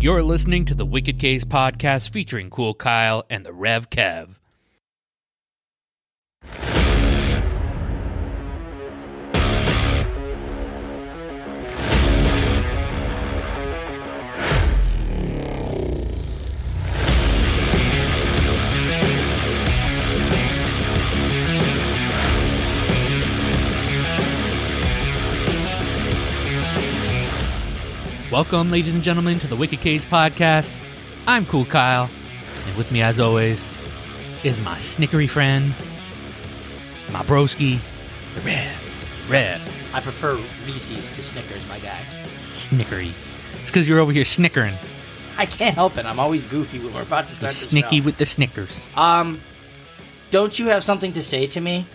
You're listening to the Wicked K's podcast featuring Cool Kyle and the Rev Kev. Welcome, ladies and gentlemen, to the Wicked K's podcast. I'm Cool Kyle, and with me, as always, is my snickery friend, my broski, Rev. Rev. I prefer Reese's to Snickers, my guy. Snickery. It's because you're over here snickering. I can't help it. I'm always goofy when we're about to start the Snicky show. with the Snickers. Um, don't you have something to say to me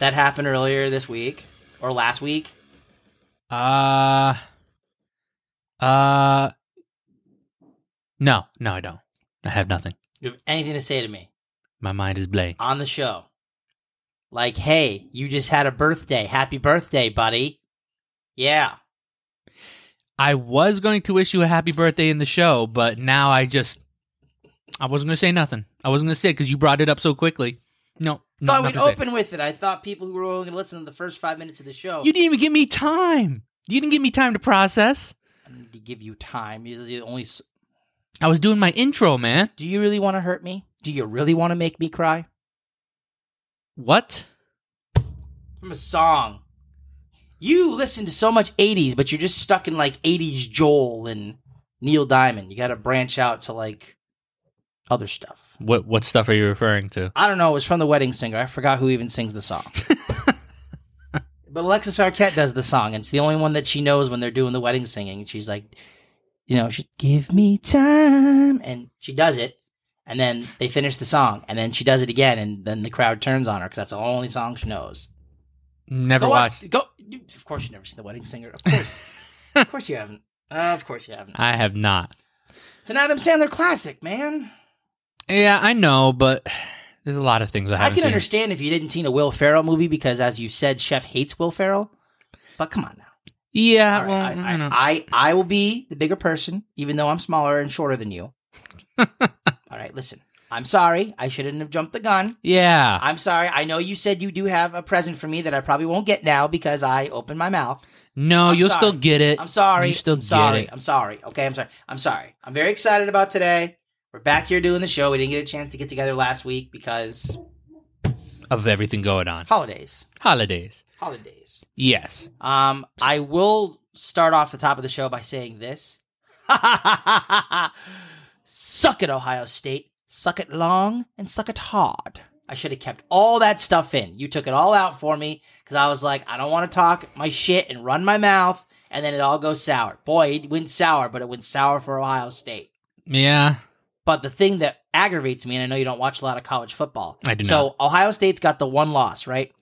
that happened earlier this week or last week? Uh, uh, no, no, I don't. I have nothing. You have anything to say to me My mind is blank. on the show? Like, hey, you just had a birthday. Happy birthday, buddy. Yeah. I was going to wish you a happy birthday in the show, but now I just I wasn't going to say nothing. I wasn't going to say it because you brought it up so quickly. No, no Thought we'd say open with it. I thought people who were only going to listen to the first five minutes of the show. You didn't even give me time. You didn't give me time to process. To give you time. You're the only. s- I was doing my intro, man. Do you really want to hurt me? Do you really want to make me cry? What? from a song. You listen to so much 80s, but you're just stuck in like 80s Joel and Neil Diamond. You got to branch out to like other stuff. What what stuff are you referring to? I don't know. It was from The Wedding Singer. I forgot who even sings the song. but Alexis Arquette does the song. And it's the only one that she knows when they're doing the wedding singing. She's like, you know, she give me time, and she does it. And then they finish the song, and then she does it again, and then the crowd turns on her because that's the only song she knows. Never Go watched. watch. Go. Of course, you've never seen The Wedding Singer. Of course. of course you haven't. Uh, of course you haven't. I have not. It's an Adam Sandler classic, man. Yeah, I know, but there's a lot of things I I haven't can seen. understand if you didn't see a Will Ferrell movie because, as you said, Chef hates Will Ferrell. But come on now. Yeah, All well, right, I, I. I, I, I will be the bigger person, even though I'm smaller and shorter than you. All right, listen. I'm sorry. I shouldn't have jumped the gun. yeah. I'm sorry. I know you said you do have a present for me that I probably won't get now because I opened my mouth. no, I'm you'll sorry. still get it. I'm sorry. You still I'm get sorry. it. I'm sorry. Okay, I'm sorry. I'm sorry. I'm very excited about today. We're back here doing the show. We didn't get a chance to get together last week because of everything going on. holidays. Holidays. Holidays. Yes. Um, I will start off the top of the show by saying this. suck it, Ohio State. Suck it long and suck it hard. I should have kept all that stuff in. You took it all out for me because I was like, I don't want to talk my shit and run my mouth, and then it all goes sour. Boy, it went sour, but it went sour for Ohio State. Yeah. But the thing that aggravates me, and I know you don't watch a lot of college football. I do so not. Ohio State's got the one loss, right?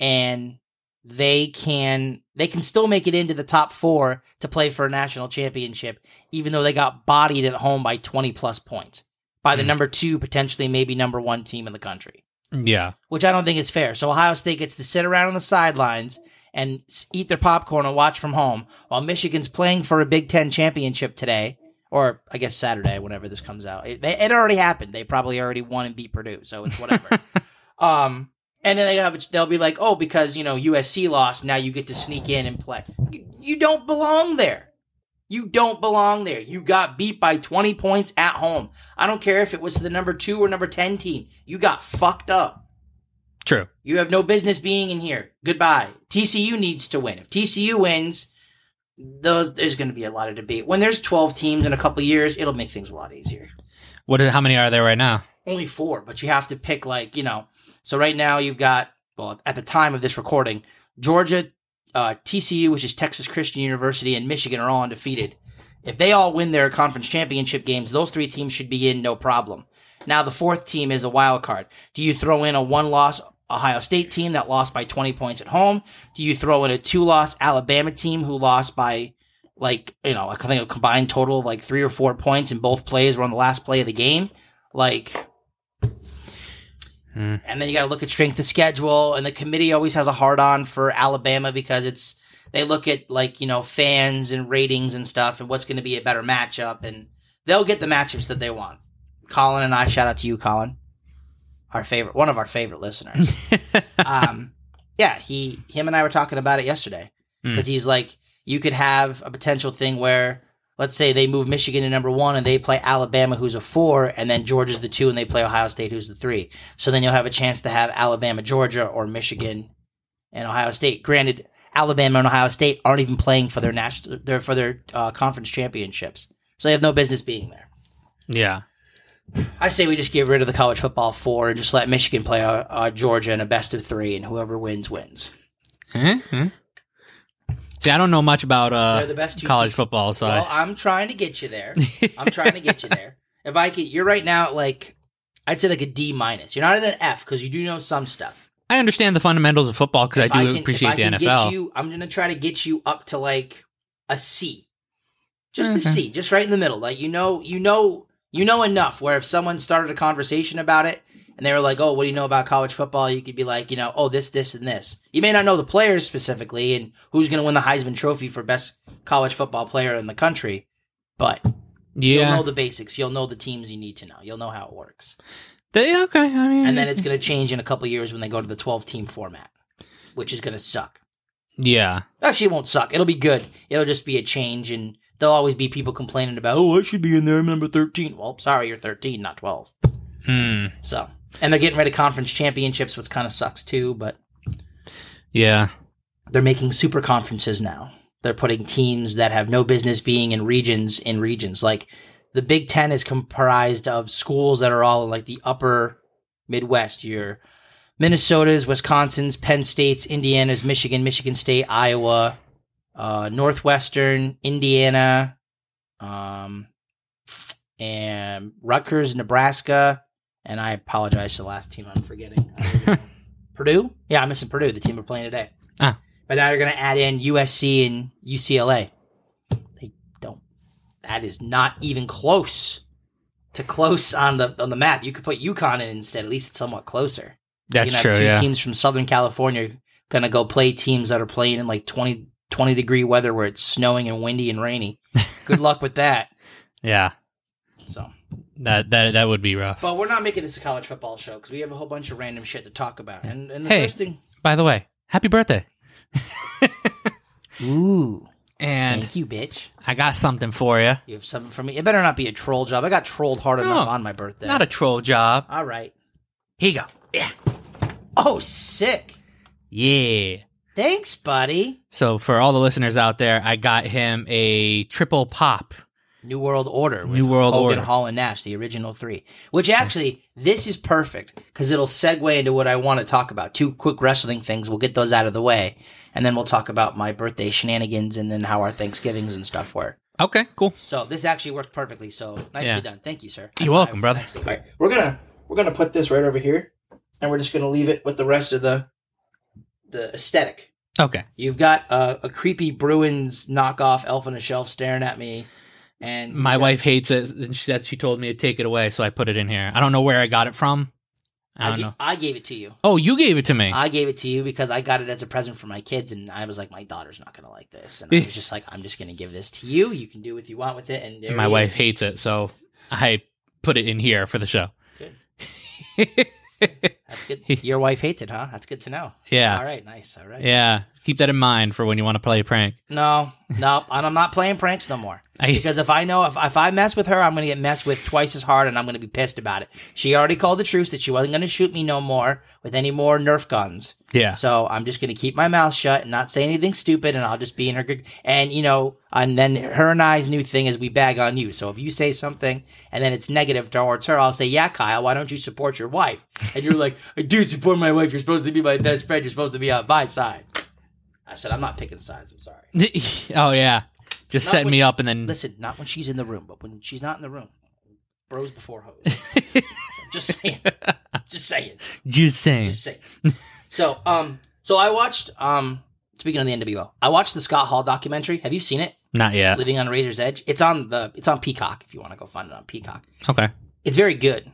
And they can they can still make it into the top four to play for a national championship, even though they got bodied at home by twenty plus points by the Mhm. number two, potentially maybe number one team in the country, Yeah. which I don't think is fair. So Ohio State gets to sit around on the sidelines and eat their popcorn and watch from home, while Michigan's playing for a Big Ten championship today, or I guess Saturday, whenever this comes out. It, it already happened. They probably already won and beat Purdue, so it's whatever. um, and then they have they'll be like, oh, because you know USC lost, now you get to sneak in and play. You, you don't belong there. You don't belong there. You got beat by 20 points at home. I don't care if it was the number two or number 10 team. You got fucked up. True. You have no business being in here. Goodbye. TCU needs to win. If TCU wins, those there's going to be a lot of debate. When there's 12 teams in a couple years, it'll make things a lot easier. What? How many are there right now? Only four, but you have to pick like you know. So right now you've got well at the time of this recording, Georgia, uh, TCU, which is Texas Christian University, and Michigan are all undefeated. If they all win their conference championship games, those three teams should be in no problem. Now the fourth team is a wild card. Do you throw in a one loss Ohio State team that lost by 20 points at home? Do you throw in a two loss Alabama team who lost by like, you know, I think a combined total of like three or four points and both plays were on the last play of the game? Like, Hmm. and then you got to look at strength of schedule, and the committee always has a hard on for Alabama because it's they look at like you know fans and ratings and stuff and what's going to be a better matchup and they'll get the matchups that they want. Colin and I, shout out to you, Colin, our favorite, one of our favorite listeners. um, yeah, he, him, and I were talking about it yesterday Hmm. because he's like, you could have a potential thing where, let's say they move Michigan to number one and they play Alabama, who's a four, and then Georgia's the two, and they play Ohio State, who's the three. So then you'll have a chance to have Alabama, Georgia, or Michigan and Ohio State. Granted, Alabama and Ohio State aren't even playing for their national, their for their uh, conference championships, so they have no business being there. yeah. I say we just get rid of the college football four and just let Michigan play uh, uh, Georgia in a best of three, and whoever wins wins. Eh. See, I don't know much about uh, the best college football, so Well, I, I'm trying to get you there. I'm trying to get you there. If I could, you're right now at like I'd say like a D minus. You're not at an F because you do know some stuff. I understand the fundamentals of football because I do can- appreciate the I can NFL. Get you, I'm gonna try to get you up to like a C, just Okay. a C, just right in the middle. Like you know, you know, you know enough where if someone started a conversation about it and they were like, "Oh, what do you know about college football?" You could be like, you know, "Oh, this, this, and this." You may not know the players specifically and who's going to win the Heisman Trophy for best college football player in the country, but you'll know the basics. You'll know the teams you need to know. You'll know how it works, They- okay. I mean, and then it's going to change in a couple years when they go to the 12 team format, which is going to suck. yeah. Actually, it won't suck. It'll be good. It'll just be a change, and there'll always be people complaining about, oh, I should be in there. I'm number 13. Well, sorry, you're 13, not 12. Hmm. So, and they're getting rid of conference championships, which kind of sucks too, but Yeah. they're making super conferences now. They're putting teams that have no business being in regions in regions. Like the Big Ten is comprised of schools that are all in like the upper Midwest. Your Minnesota's, Wisconsin's, Penn State's, Indiana's, Michigan, Michigan State, Iowa, uh, Northwestern, Indiana, um, and Rutgers, Nebraska, and I apologize to the last team I'm forgetting. Know. Purdue? Yeah, I'm missing Purdue. The team we're playing today. Ah. But now you're going to add in USC and UCLA. They don't. That is not even close to close on the on the map. You could put UConn in instead. At least it's somewhat closer. That's you can true. two Yeah. teams from Southern California going to go play teams that are playing in like 20, 20 degree weather where it's snowing and windy and rainy. Good luck with that. Yeah. So, That that that would be rough. but we're not making this a college football show because we have a whole bunch of random shit to talk about. And, and the Hey. first thing, By the way, happy birthday. ooh, And thank you, bitch. I got something for you. You have something for me. It better not be a troll job. I got trolled hard enough on my birthday. Not a troll job. All right. Here you go. Yeah. Oh, sick. Yeah. Thanks, buddy. So for all the listeners out there, I got him a triple pop. New World Order. New World Hogan, Order. Hall, and Nash, the original three. Which actually, this is perfect because it'll segue into what I want to talk about. Two quick wrestling things. We'll get those out of the way, and then we'll talk about my birthday shenanigans and then how our Thanksgivings and stuff were. Okay, cool. So this actually worked perfectly. So nicely Yeah. done. Thank you, sir. You're welcome, brother. All right, we're gonna we're gonna put this right over here, and we're just gonna leave it with the rest of the the aesthetic. Okay. You've got a, a creepy Bruins knockoff elf on a shelf staring at me, and My wife hates it, and she said she told me to take it away, so I put it in here. I don't know where I got it from. I I, don't know. I gave it to you. Oh, you gave it to me. I gave it to you because I got it as a present for my kids, and I was like, my daughter's not gonna like this, and I was just like, I'm just gonna give this to you. You can do what you want with it, and My wife is. hates it, so I put it in here for the show. Good. That's good. Your wife hates it, huh? That's good to know. yeah. All right, nice. All right. Yeah. Keep that in mind for when you want to play a prank. No, no, and I'm not playing pranks no more. I, Because if I know if, if I mess with her, I'm gonna get messed with twice as hard, and I'm gonna be pissed about it. She already called the truce that she wasn't gonna shoot me no more with any more Nerf guns. yeah. So I'm just gonna keep my mouth shut and not say anything stupid, and I'll just be in her good. And you know, and then her and I's new thing is we bag on you. So if you say something and then it's negative towards her, I'll say, "Yeah, Kyle, why don't you support your wife?" And you're like, "I do support my wife. You're supposed to be my best friend. You're supposed to be on my side." I said, "I'm not picking sides. I'm sorry." oh, yeah. Just Not setting when- me up and then. Listen, not when she's in the room, but when she's not in the room, bros before hoes. just saying. Just saying. Just saying. Just saying. so, um, so I watched. Um, speaking of the NWO, I watched the Scott Hall documentary. Have you seen it? Not yet. Living on Razor's Edge. It's on the. It's on Peacock. If you want to go find it on Peacock, Okay. it's very good.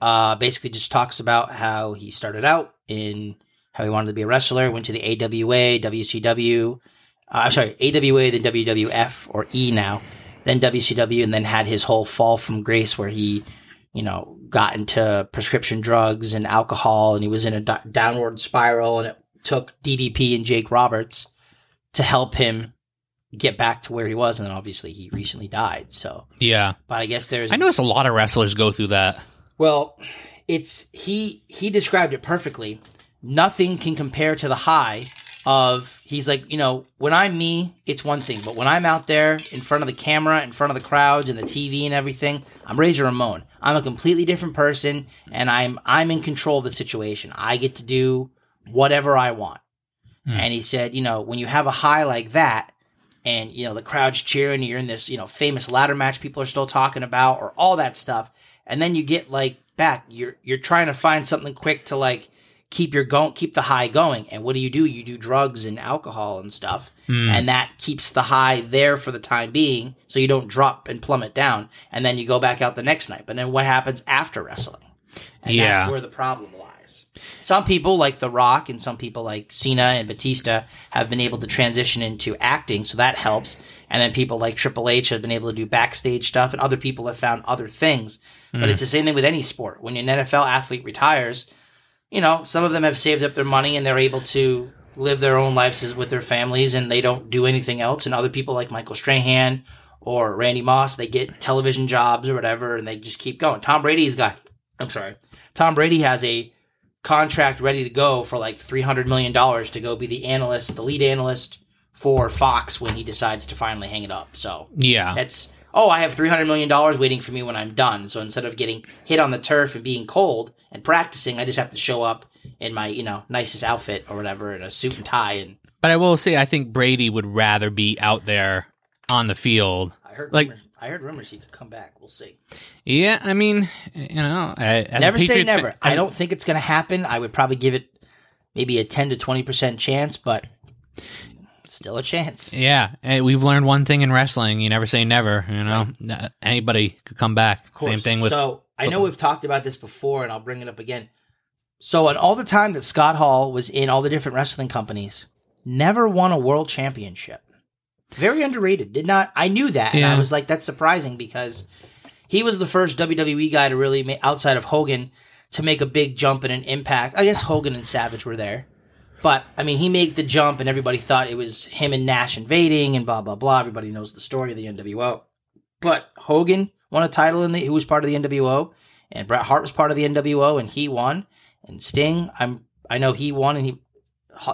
Uh, basically, just talks about how he started out in how he wanted to be a wrestler. Went to the AWA, WCW. Uh, I'm sorry, AWA, then WWF or E now, then WCW, and then had his whole fall from grace where he, you know, got into prescription drugs and alcohol, and he was in a d- downward spiral, and it took DDP and Jake Roberts to help him get back to where he was, and then obviously he recently died. So, Yeah. but I guess there's I notice a lot of wrestlers go through that. well, it's he he described it perfectly. Nothing can compare to the high of he's like, you know, when I'm me, it's one thing, but when I'm out there in front of the camera, in front of the crowds and the TV and everything, I'm Razor Ramon. I'm a completely different person and I'm I'm in control of the situation. I get to do whatever I want. Hmm. And he said, you know, when you have a high like that, and you know the crowd's cheering, you're in this you know famous ladder match people are still talking about, or all that stuff, and then you get like back, you're you're trying to find something quick to like keep your go keep the high going, and what do you do? You do drugs and alcohol and stuff, hmm. and that keeps the high there for the time being, so you don't drop and plummet down, and then you go back out the next night. But then what happens after wrestling? And Yeah. that's where the problem lies. Some people, like The Rock, and some people like Cena and Batista, have been able to transition into acting, so that helps. And then people like Triple H have been able to do backstage stuff, and other people have found other things. But hmm. it's the same thing with any sport. When an NFL athlete retires, you know, some of them have saved up their money and they're able to live their own lives with their families and they don't do anything else. And other people like Michael Strahan or Randy Moss, they get television jobs or whatever and they just keep going. Tom Brady's got, I'm sorry, Tom Brady has a contract ready to go for like $300 million to go be the analyst, the lead analyst for Fox when he decides to finally hang it up. So Yeah. it's oh, I have three hundred million dollars waiting for me when I'm done. So instead of getting hit on the turf and being cold and practicing, I just have to show up in my you know nicest outfit or whatever in a suit and tie. And But I will say, I think Brady would rather be out there on the field. I heard Like- rumors, I heard rumors he could come back. We'll see. Yeah, I mean, you know, I- never say never. fan- I don't think it's going to happen. I would probably give it maybe a ten to twenty percent chance, but still a chance. Yeah, and we've learned one thing in wrestling: you never say never. You know, Uh, anybody could come back. Same thing with So I know we've talked about this before, and I'll bring it up again. So, in all the time that Scott Hall was in all the different wrestling companies, never won a world championship. Very underrated. Did not. I knew that, and I was like, that's surprising because he was the first WWE guy to really, make, outside of Hogan, to make a big jump and an impact. I guess Hogan and Savage were there. But I mean, he made the jump, and everybody thought it was him and Nash invading, and blah blah blah. Everybody knows the story of the NWO. But Hogan won a title in the. He was part of the NWO, and Bret Hart was part of the NWO, and he won. And Sting, I'm I know he won, and he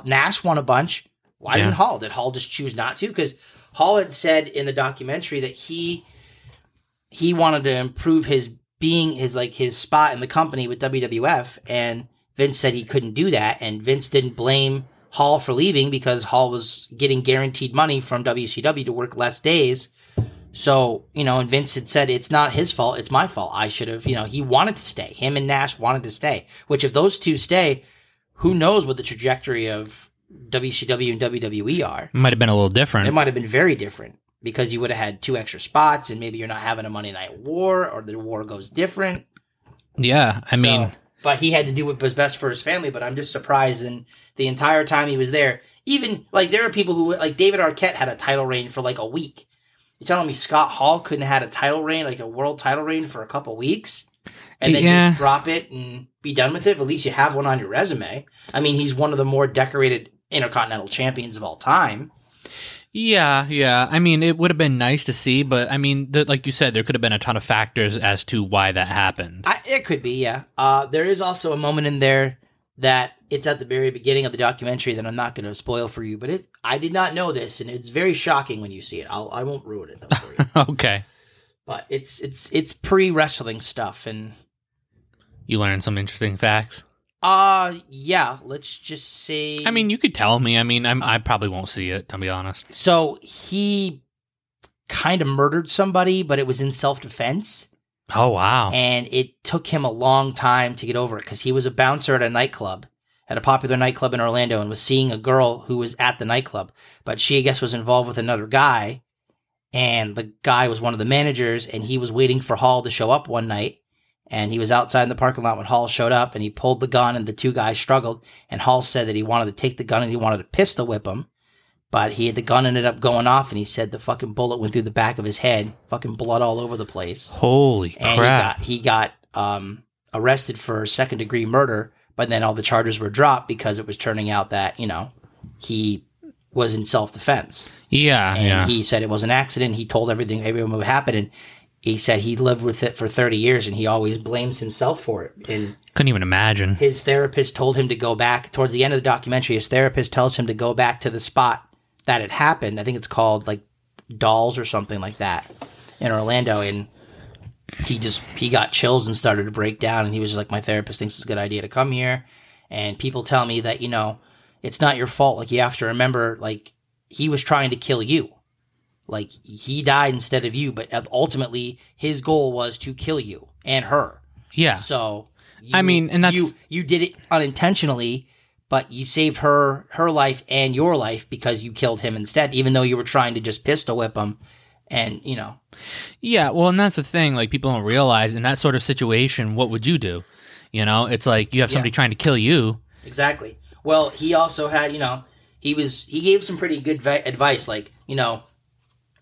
Nash won a bunch. Why Yeah. didn't Hall? Did Hall just choose not to? Because Hall had said in the documentary that he he wanted to improve his being his like his spot in the company with WWF, and Vince said he couldn't do that, and Vince didn't blame Hall for leaving because Hall was getting guaranteed money from WCW to work less days. So, you know, and Vince had said it's not his fault, it's my fault. I should have, you know, he wanted to stay. Him and Nash wanted to stay. Which if those two stay, who knows what the trajectory of WCW and WWE are. might have been a little different. It might have been very different because you would have had two extra spots and maybe you're not having a Monday night war or the war goes different. yeah, I So- mean, but he had to do what was best for his family. But I'm just surprised. And the entire time he was there, even like there are people who like David Arquette had a title reign for like a week. You're telling me Scott Hall couldn't have had a title reign, like a world title reign, for a couple weeks, and then Yeah. just drop it and be done with it? But at least you have one on your resume. I mean, he's one of the more decorated intercontinental champions of all time. Yeah, yeah. I mean, it would have been nice to see, but I mean, th- like you said, there could have been a ton of factors as to why that happened. I, it could be, yeah. Uh, there is also a moment in there that it's at the very beginning of the documentary that I'm not going to spoil for you, but it I did not know this, and it's very shocking when you see it. I'll I won't ruin it though for you, okay, but it's it's it's pre wrestling stuff, and you learn some interesting facts. Uh yeah, let's just say. I mean, you could tell me. I mean, I'm, I probably won't see it to be honest. so he kind of murdered somebody, but it was in self defense. Oh wow. and it took him a long time to get over it because he was a bouncer at a nightclub at a popular nightclub in orlando and was seeing a girl who was at the nightclub but she i guess was involved with another guy and the guy was one of the managers and he was waiting for hall to show up one night and he was outside in the parking lot when Hall showed up, and he pulled the gun, and the two guys struggled, and Hall said that he wanted to take the gun and he wanted to pistol whip him, but he had the gun ended up going off, and he said the fucking bullet went through the back of his head, fucking blood all over the place, Holy and crap! he got he got um arrested for second degree murder, but then all the charges were dropped because it was turning out that you know he was in self defense yeah, and yeah. he said it was an accident. He told everything, everyone what happened, and he said he lived with it for thirty years, and he always blames himself for it. And Couldn't even imagine. his therapist told him to go back towards the end of the documentary. His therapist tells him to go back to the spot that it happened. I think it's called like Dolls or something like that in Orlando, and he just he got chills and started to break down. And he was just like, "My therapist thinks it's a good idea to come here." And people tell me that you know it's not your fault. Like you have to remember, like he was trying to kill you. Like he died instead of you, but uh, ultimately his goal was to kill you and her. Yeah, So you, I mean, and that's- you you did it unintentionally, but you saved her her life and your life because you killed him instead, even though you were trying to just pistol whip him. And you know, Yeah, well, and that's the thing. Like people don't realize in that sort of situation, what would you do? You know, it's like you have somebody trying to kill you. exactly. Well, he also had, you know, he was he gave some pretty good vi- advice, like you know,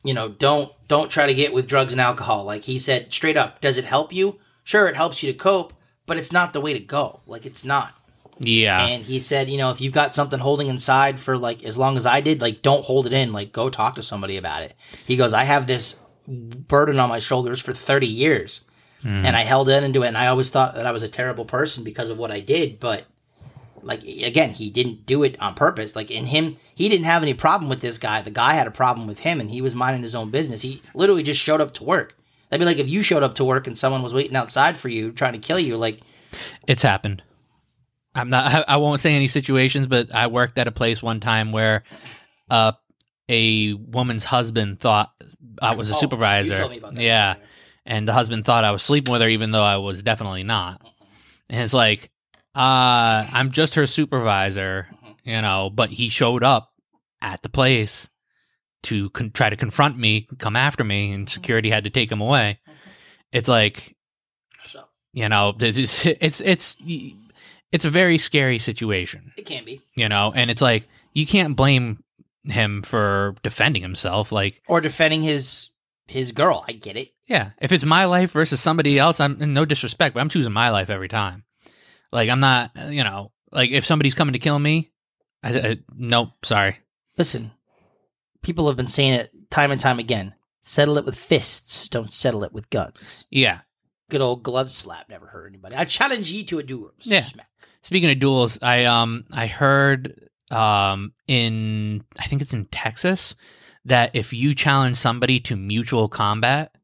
you know, don't don't try to get with drugs and alcohol. Like he said straight up, does it help you? Sure, it helps you to cope, but it's not the way to go. Like it's not. Yeah, And he said, you know, if you've got something holding inside for like as long as I did, like don't hold it in. Like go talk to somebody about it. He goes, I have this burden on my shoulders for 30 years. Hmm. And I held in into it. And I always thought that I was a terrible person because of what I did. But like, again, he didn't do it on purpose. Like in him, he didn't have any problem with this guy. The guy had a problem with him and he was minding his own business. He literally just showed up to work. That'd be like if you showed up to work and someone was waiting outside for you trying to kill you. Like, it's happened. I'm not. I, I won't say any situations, but I worked at a place one time where uh, a woman's husband thought I was a Oh, supervisor. told me about that yeah, and the husband thought I was sleeping with her, even though I was definitely not. And it's like, uh, I'm just her supervisor, you know. But he showed up at the place to con- try to confront me, come after me, and security had to take him away. It's like, you know, it's it's it's it's a very scary situation, it can be. you know, and it's like you can't blame him for defending himself. Like, or defending his his girl. I get it. yeah, if it's my life versus somebody else, I'm and no disrespect, but I'm choosing my life every time. Like, I'm not, you know, like if somebody's coming to kill me, I, I nope, sorry. Listen, people have been saying it time and time again. Settle it with fists. Don't settle it with guns. Yeah. Good old glove slap never hurt anybody. I challenge you to a duel. Yeah. Smack. Speaking of duels, I um I heard um in I think it's in Texas that if you challenge somebody to mutual combat,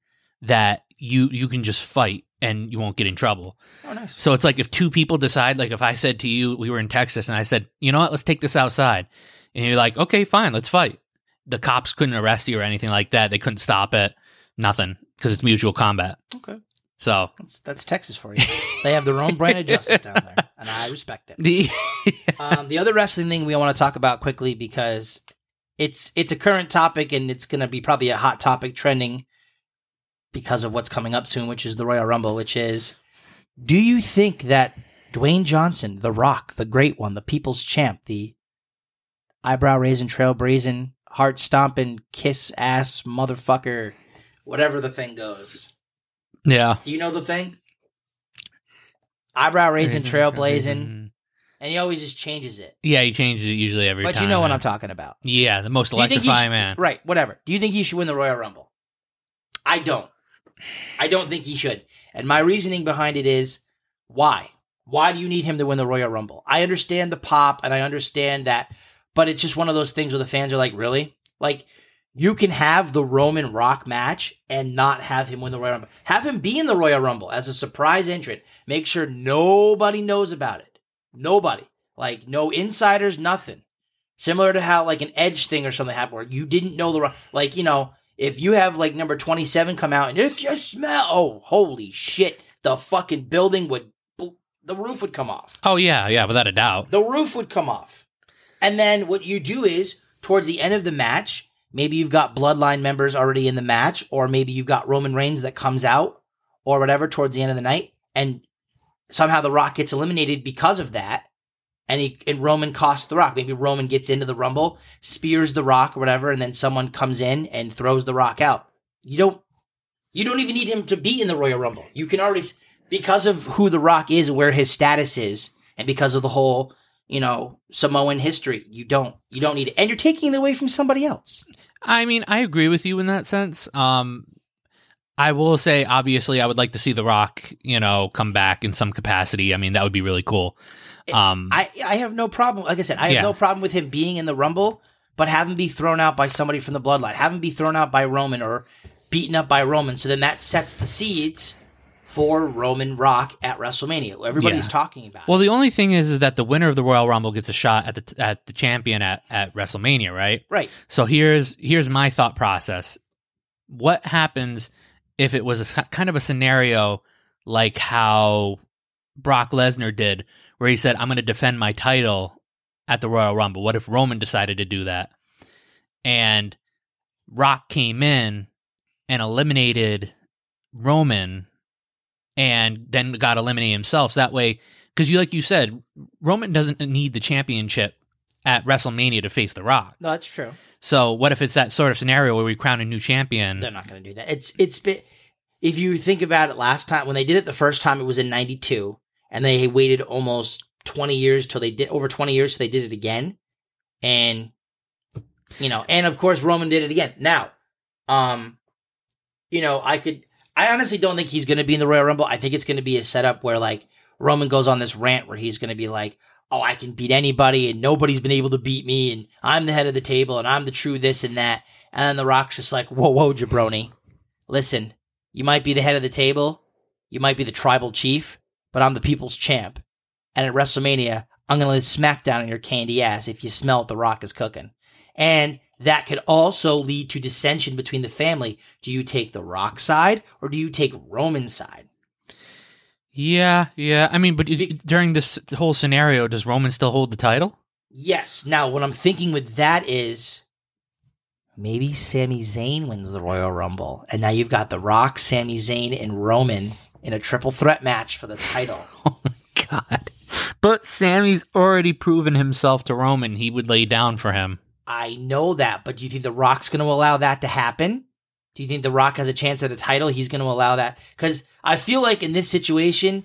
that you you can just fight and you won't get in trouble. Oh, nice. So it's like if two people decide, like if I said to you, we were in Texas, and I said, you know what, let's take this outside, and you're like, okay, fine, let's fight. The cops couldn't arrest you or anything like that. They couldn't stop it. Nothing because it's mutual combat. Okay. So That's that's Texas for you. they have their own brand of justice down there, and I respect it. the um, the other wrestling thing we want to talk about quickly because it's it's a current topic and it's going to be probably a hot topic trending because of what's coming up soon, which is the Royal Rumble. Which is, do you think that Dwayne Johnson, The Rock, the Great One, the People's Champ, the eyebrow raising, trail brazen, heart stomping, kiss ass motherfucker, whatever the thing goes? yeah. Do you know the thing? Eyebrow raising, trail blazing, and he always just changes it. Yeah, he changes it usually every But time. But you know what. I'm talking about. Yeah, the most Do you think he electrifying should- man. Right, whatever. Do you think he should win the Royal Rumble? I don't. I don't think he should. And my reasoning behind it is why? Why do you need him to win the Royal Rumble? I understand the pop and I understand that, but it's just one of those things where the fans are like, really? Like, you can have the Roman Rock match and not have him win the Royal Rumble. Have him be in the Royal Rumble as a surprise entrant. Make sure nobody knows about it. Nobody. Like, no insiders, nothing. Similar to how like an edge thing or something happened where you didn't know the like you know if you have like number twenty seven come out and if you smell oh holy shit the fucking building would bl- the roof would come off Oh yeah, yeah, without a doubt. the roof would come off and then what you do is towards the end of the match maybe you've got bloodline members already in the match or maybe you've got Roman Reigns that comes out or whatever towards the end of the night and somehow the Rock gets eliminated because of that. And he and Roman costs the Rock. Maybe Roman gets into the Rumble, spears the Rock or whatever, and then someone comes in and throws the Rock out. You don't you don't even need him to be in the Royal Rumble. You can already because of who the Rock is and where his status is, and because of the whole you know Samoan history. You don't you don't need it, and you're taking it away from somebody else. I mean, I agree with you in that sense. Um, I will say, obviously, I would like to see The Rock, you know, come back in some capacity. I mean, that would be really cool. Um, I I have no problem. Like I said, I have Yeah. no problem with him being in the Rumble, but have him be thrown out by somebody from the Bloodline. Have him be thrown out by Roman or beaten up by Roman. So then that sets the seeds for Roman Rock at WrestleMania. Everybody's Yeah. talking about. well, the only thing is, is that the winner of the Royal Rumble gets a shot at the at the champion at, at WrestleMania, right? right. So here's here's my thought process. What happens if it was a, kind of a scenario like how Brock Lesnar did, where he said, "I'm going to defend my title at the Royal Rumble." What if Roman decided to do that, and Rock came in and eliminated Roman, and then got eliminated himself? So that way, because you like you said, Roman doesn't need the championship at WrestleMania to face The Rock. No, that's true. So what if it's that sort of scenario where we crown a new champion? They're not going to do that. It's it's been if you think about it last time when they did it the first time it was in 92 and they waited almost 20 years till they did over 20 years till they did it again and you know and of course Roman did it again. Now um you know I could I honestly don't think he's going to be in the Royal Rumble. I think it's going to be a setup where like Roman goes on this rant where he's going to be like oh, I can beat anybody and nobody's been able to beat me and I'm the head of the table and I'm the true this and that. And then The Rock's just like, whoa, whoa, jabroni. Listen, you might be the head of the table, you might be the tribal chief, but I'm the people's champ. And at WrestleMania, I'm going to lay smackdown on your candy ass if you smell what The Rock is cooking. And that could also lead to dissension between the family. Do you take The Rock side or do you take Roman's side? yeah, yeah. I mean, but it- during this whole scenario, does Roman still hold the title? Yes. Now, what I'm thinking with that is maybe Sami Zayn wins the Royal Rumble. And now you've got The Rock, Sami Zayn, and Roman in a triple threat match for the title. Oh my god! But Sami's already proven himself to Roman. He would lay down for him. I know that, but do you think The Rock's going to allow that to happen? Do you think The Rock has a chance at a title? He's going to allow that? Because I feel like in this situation,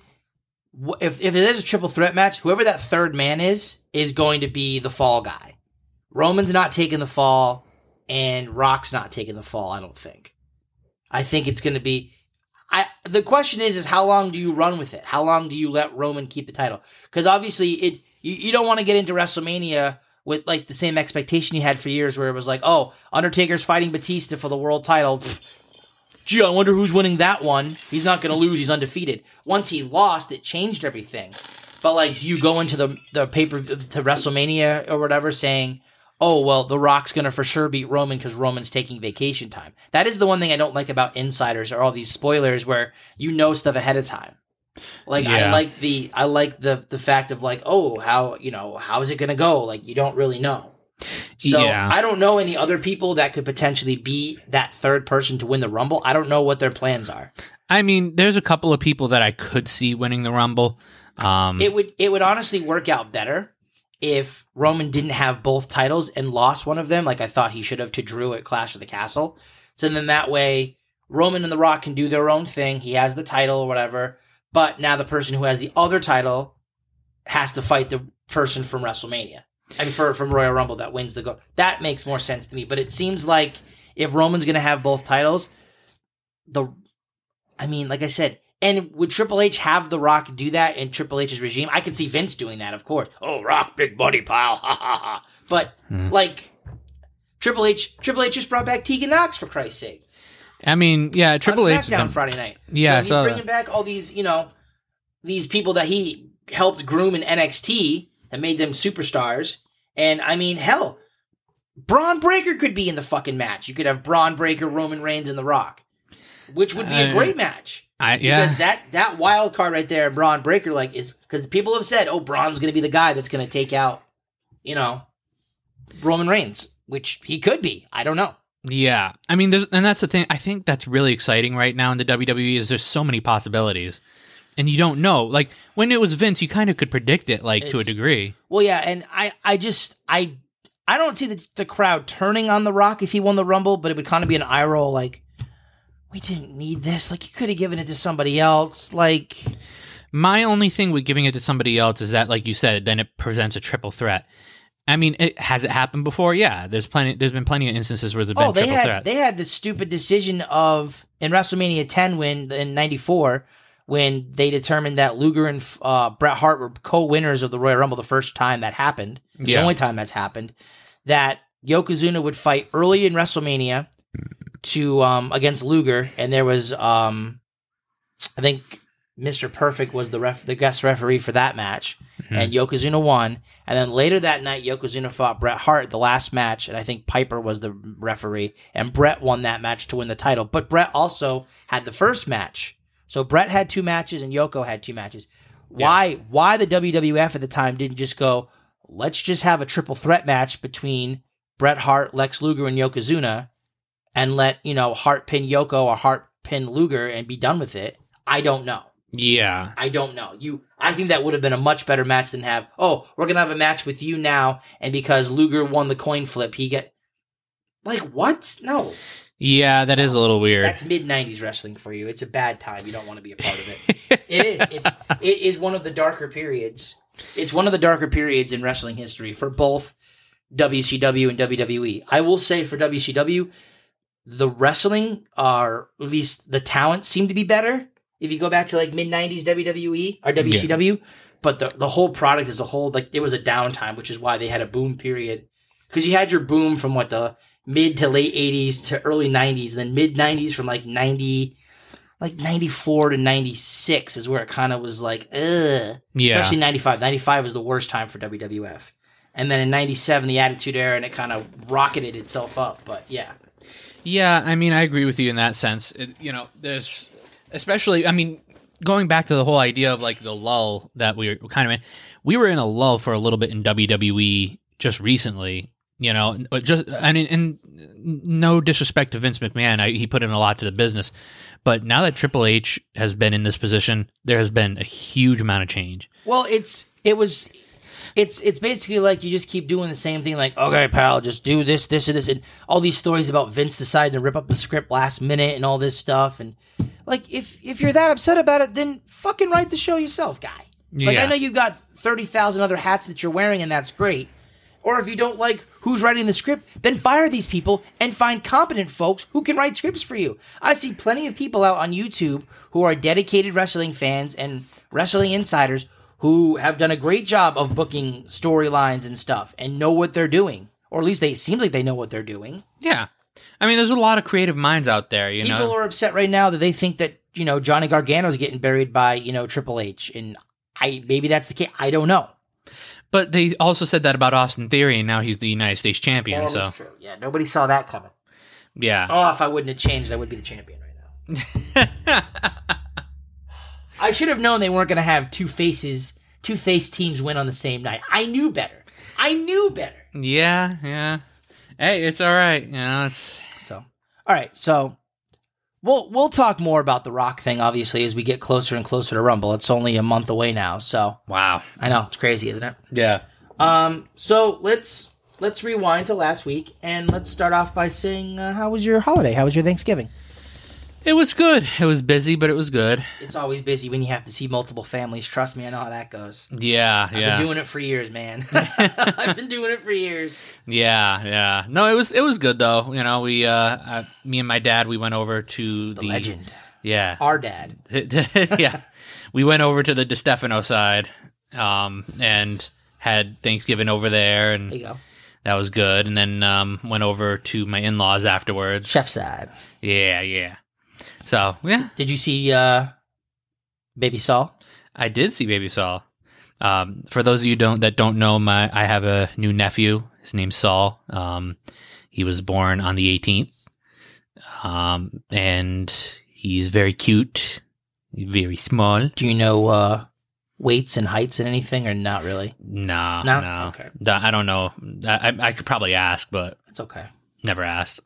if, if it is a triple threat match, whoever that third man is, is going to be the fall guy. Roman's not taking the fall, and Rock's not taking the fall, I don't think. I think it's going to be. I the question is is how long do you run with it? How long do you let Roman keep the title? Because obviously it you, you don't want to get into WrestleMania with like the same expectation you had for years, where it was like, oh, Undertaker's fighting Batista for the world title. Pfft. Gee, I wonder who's winning that one. He's not going to lose. He's undefeated. Once he lost, it changed everything. But like, do you go into the the paper to WrestleMania or whatever saying, "Oh well, The Rock's going to for sure beat Roman because Roman's taking vacation time"? That is the one thing I don't like about insiders or all these spoilers where you know stuff ahead of time. Like I like the I like the the fact of like, oh, how you know how is it going to go? Like you don't really know. So Yeah. I don't know any other people that could potentially be that third person to win the Rumble. I don't know what their plans are. I mean, there's a couple of people that I could see winning the Rumble. Um, It would it would honestly work out better if Roman didn't have both titles and lost one of them, like I thought he should have to Drew at Clash of the Castle. So then that way Roman and The Rock can do their own thing. He has the title or whatever, but now the person who has the other title has to fight the person from WrestleMania. I mean, for from Royal Rumble that wins the go. That makes more sense to me. But it seems like if Roman's going to have both titles, the, I mean, like I said, and would Triple H have The Rock do that in Triple H's regime? I could see Vince doing that, of course. Oh, Rock, big buddy, pal, ha ha ha. But Hmm. like, Triple H, Triple H just brought back Tegan Nox for Christ's sake I mean, yeah, Triple on H. SmackDown Friday night. Yeah, so he's bringing back all these, you know, these people that he helped groom in NXT that made them superstars. And I mean, hell, Bron Breakker could be in the fucking match. You could have Bron Breakker, Roman Reigns, and The Rock, which would be a Uh, great match. I, yeah, Because that that wild card right there, Bron Breakker, like is because people have said, oh, Bron's going to be the guy that's going to take out, you know, Roman Reigns, which he could be. I don't know. Yeah, I mean, there's, and that's the thing. I think that's really exciting right now in the WWE is there's so many possibilities, and you don't know. Like when it was Vince, you kind of could predict it, like to a It's- degree. Well, yeah, and I, I just, I, I don't see the, the crowd turning on The Rock if he won the Rumble, but it would kind of be an eye roll, like, we didn't need this. Like, you could have given it to somebody else. Like, My only thing with giving it to somebody else is that, like you said, then it presents a triple threat. I mean, it, has it happened before? Yeah, there's plenty. There's been plenty of instances where there's been oh, they triple had threats. they had the stupid decision of in WrestleMania 10 when in '94 when they determined that Luger and uh, Bret Hart were co-winners of the Royal Rumble the first time that happened, the only time that's happened. That Yokozuna would fight early in WrestleMania to um against Luger, and there was um I think Mr. Perfect was the ref the guest referee for that match, and Yokozuna won. And then later that night, Yokozuna fought Bret Hart the last match, and I think Piper was the referee, and Bret won that match to win the title. But Bret also had the first match, so Bret had two matches and Yoko had two matches. Why? Why the WWF at the time didn't just go? Let's just have a triple threat match between Bret Hart, Lex Luger, and Yokozuna, and let you know Hart pin Yoko or Hart pin Luger and be done with it. I don't know. yeah, I don't know. You, I think that would have been a much better match than have. Oh, we're gonna have a match with you now, and because Luger won the coin flip, he get like what? No, yeah. That is a little weird. that's mid '90s wrestling for you. It's a bad time. You don't want to be a part of it. it is. It's it is one of the darker periods. It's one of the darker periods in wrestling history for both WCW and WWE. I will say for WCW, the wrestling are at least the talent seemed to be better. If you go back to like mid '90s WWE or WCW, but the the whole product as a whole, like there was a downtime, which is why they had a boom period. Because you had your boom from what the mid to late '80s to early '90s, then mid '90s from like '90 like 94 to 96 is where it kind of was like, ugh. yeah, Especially 95. 95 was the worst time for WWF. And then in 97, the Attitude Era, and it kind of rocketed itself up. But yeah. Yeah, I mean, I agree with you in that sense. It, you know, there's especially, I mean, going back to the whole idea of like the lull that we were kind of in, we were in a lull for a little bit in WWE just recently. You know, but just I mean, and no disrespect to Vince McMahon, I, he put in a lot to the business, but now that Triple H has been in this position, there has been a huge amount of change. Well, it's, it was, it's, it's basically like you just keep doing the same thing, like, okay, pal, just do this, this, and this, and all these stories about Vince deciding to rip up the script last minute and all this stuff. And like, if, if you're that upset about it, then fucking write the show yourself, guy. Like, Yeah. I know you've got 30,000 other hats that you're wearing, and that's great. Or if you don't like who's writing the script, then fire these people and find competent folks who can write scripts for you. I see plenty of people out on YouTube who are dedicated wrestling fans and wrestling insiders who have done a great job of booking storylines and stuff and know what they're doing. Or at least they seems like they know what they're doing. Yeah, I mean, there's a lot of creative minds out there. You People know, are upset right now that they think that, you know, Johnny Gargano's getting buried by, you know, Triple H. And I maybe that's the case. I don't know. but they also said that about Austin Theory, and now he's the United States champion. That so true. Yeah, nobody saw that coming. yeah, Oh, if I wouldn't have changed, I would be the champion right now. I should have known they weren't going to have two faces, two face teams win on the same night. I knew better. I knew better. Yeah, yeah. Hey, it's all right. You know, it's So, all right. So, we'll we'll talk more about the Rock thing, obviously, as we get closer and closer to Rumble. It's only a month away now, so wow. I know it's crazy, isn't it? Yeah. Um. So let's let's rewind to last week and let's start off by saying, uh, how was your holiday? How was your Thanksgiving? It was good. It was busy, but it was good. It's always busy when you have to see multiple families. Trust me, I know how that goes. Yeah, I've yeah, been doing it for years, man. I've been doing it for years. yeah, yeah. No, it was it was good though. You know, we uh, uh me and my dad we went over to The the, legend, Yeah, our dad. yeah. We went over to the DeStefano side, um, and had Thanksgiving over there, There and you go, that was good. And then um, went over to my in laws afterwards. chef side. Yeah, yeah. So yeah, Did you see uh, Baby Saul? I did see Baby Saul. Um, for those of you don't that don't know, my I have a new nephew. His name's Saul. Um, he was born on the 18th, um, and he's very cute, very small. Do you know uh, weights and heights and anything, or not really? No, No? no, Okay. I don't know. I, I I could probably ask, but It's okay. never asked.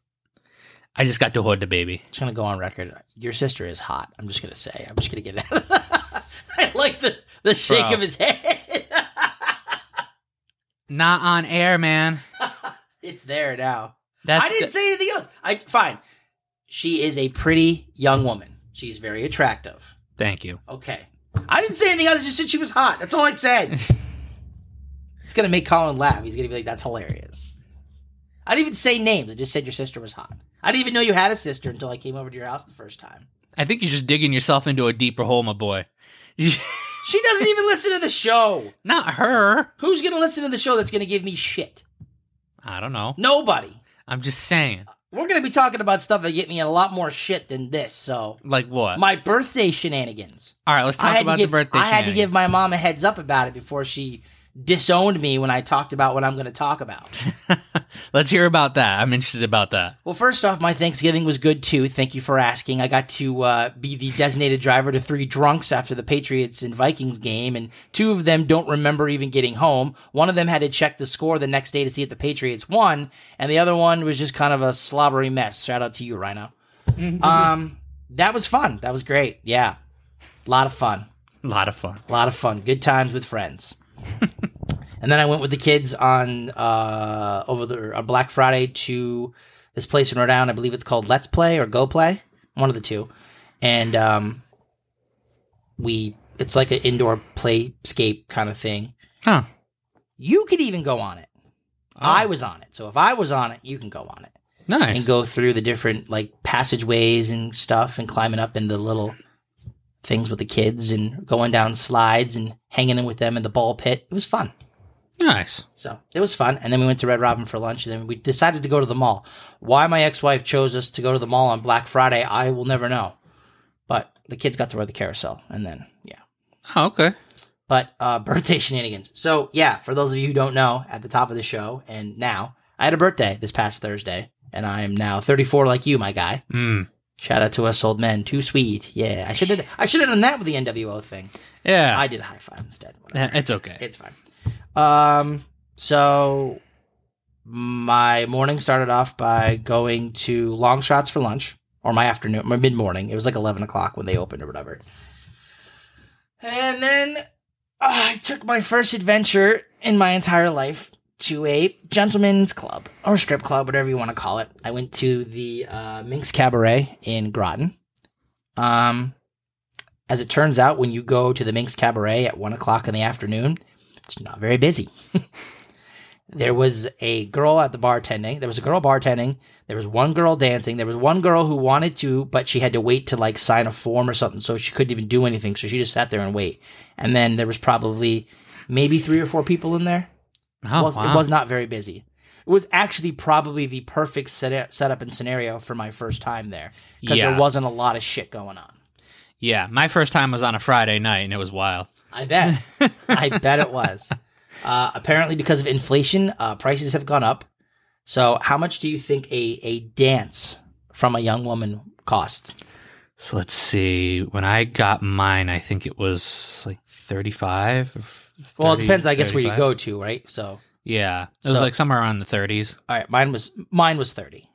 I just got to hold the baby. Just gonna go on record. Your sister is hot. I'm just gonna say. I'm just gonna get. Out of the I like the the shake Bro. of his head. Not on air, man. it's there now. That's I didn't say anything else. I fine. She is a pretty young woman. She's very attractive. Thank you. Okay. I didn't say anything else. I just said she was hot. That's all I said. it's gonna make Colin laugh. He's gonna be like, "That's hilarious." I didn't even say names. I just said your sister was hot. I didn't even know you had a sister until I came over to your house the first time. I think you're just digging yourself into a deeper hole, my boy. She doesn't even listen to the show. Not her. Who's gonna listen to the show that's gonna give me shit? I don't know. Nobody. I'm just saying. We're gonna be talking about stuff that get me a lot more shit than this. So Like what? my birthday shenanigans. All right, let's talk about give the birthday. I had to give my mom a heads up about it before she disowned me when I talked about what I'm going to talk about. let's hear about that. I'm interested about that. well, first off, my Thanksgiving was good too. Thank you for asking. I got to uh, be the designated driver to three drunks after the Patriots and Vikings game, and two of them don't remember even getting home. One of them had to check the score the next day to see if the Patriots won, and the other one was just kind of a slobbery mess. Shout out to you, Rhino. um, that was fun. That was great. Yeah, a lot of fun. A lot of fun. A lot of fun. Good times with friends. And then I went with the kids on uh over the on Black Friday to this place in Rhode Island. I believe it's called Let's Play or Go Play, one of the two. And um we it's like an indoor playscape kind of thing. Huh. You could even go on it. Oh, I was on it. So if I was on it, you can go on it nice. and go through the different like passageways and stuff and climbing up in the little things with the kids and going down slides and hanging in with them in the ball pit. It was fun. nice. So it was fun. And then we went to Red Robin for lunch and then we decided to go to the mall. Why my ex wife chose us to go to the mall on Black Friday, I will never know. But the kids got to ride the carousel and then, yeah. Oh, okay. But uh, birthday shenanigans. So yeah, for those of you who don't know, at the top of the show and now, I had a birthday this past Thursday, and I am now 34 like you, my guy. Mm. Shout out to us old men, too sweet. Yeah, I should have. I should have done that with the NWO thing. Yeah. I did a high five instead. Whatever. Eh, it's okay. It's fine. Um, so my morning started off by going to Long Shots for lunch, or my afternoon, my mid morning. It was like eleven o'clock when they opened or whatever. And then uh, I took my first adventure in my entire life to a gentleman's club or strip club, whatever you want to call it. I went to the uh, Minx Cabaret in Groton. Um, as it turns out, when you go to the Minx Cabaret at one o'clock in the afternoon, it's not very busy. there was a girl at the bartending. There was a girl bartending. There was one girl dancing. There was one girl who wanted to, but she had to wait to like sign a form or something, so she couldn't even do anything. So she just sat there and wait. And then there was probably maybe three or four people in there. Oh, It was, wow. It was not very busy. It was actually probably the perfect set setup and scenario for my first time there because Yeah. there wasn't a lot of shit going on. Yeah. My first time was on a Friday night, and it was wild. I bet. I bet it was. Uh, apparently, because of inflation, uh, prices have gone up. So, how much do you think a, a dance from a young woman cost? So let's see. When I got mine, I think it was like 35. or Well, it 30, depends, I guess, where you 35. go to, right? So, Yeah. It was So- like somewhere around the 30s. all right, mine was mine was thirty.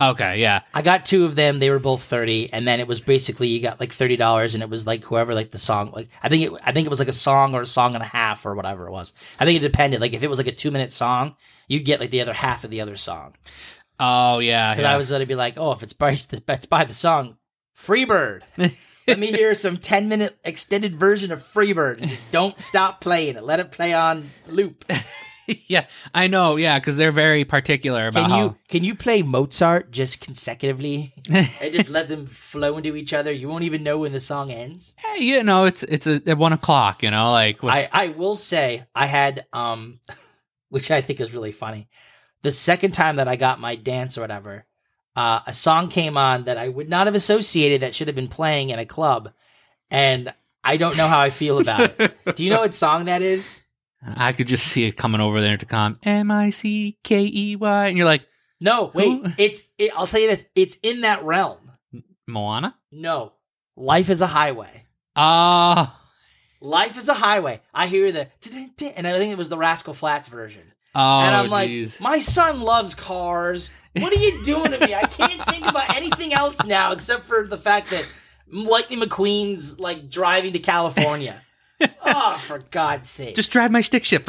Okay. Yeah. I got two of them; they were both thirty, and then it was basically you got like thirty dollars, and it was like whoever like the song, like I think it, I think it was like a song or a song and a half or whatever it was. I think it depended. Like if it was like a two minute song, you'd get like the other half of the other song. Oh, yeah. Because yeah. I was to be like, oh, if it's by the, it's by the song Freebird. Let me hear some 10 minute extended version of Freebird and just don't stop playing it. Let it play on loop. yeah. I know. Yeah. Because they're very particular about Can how. can you play Mozart just consecutively and just let them flow into each other? You won't even know when the song ends. Hey, you know, it's it's a, at one o'clock. You know, like with, I, I will say I had um which I think is really funny. The second time that I got my dance or whatever, uh, a song came on that I would not have associated that should have been playing in a club, and I don't know how I feel about it. Do you know what song that is? I could just see it coming over the intercom. M I C K E Y, and you're like No, wait, Who? it's it, I'll tell you this. It's in that realm. Moana. No, life is a highway. Oh, Life is a highway. I hear the and I think it was the Rascal Flatts version. Oh, and I'm like, my son loves cars. What are you doing to me? I can't think about anything else now except for the fact that Lightning McQueen's like driving to California. oh, for God's sake! Just drive my stick shift.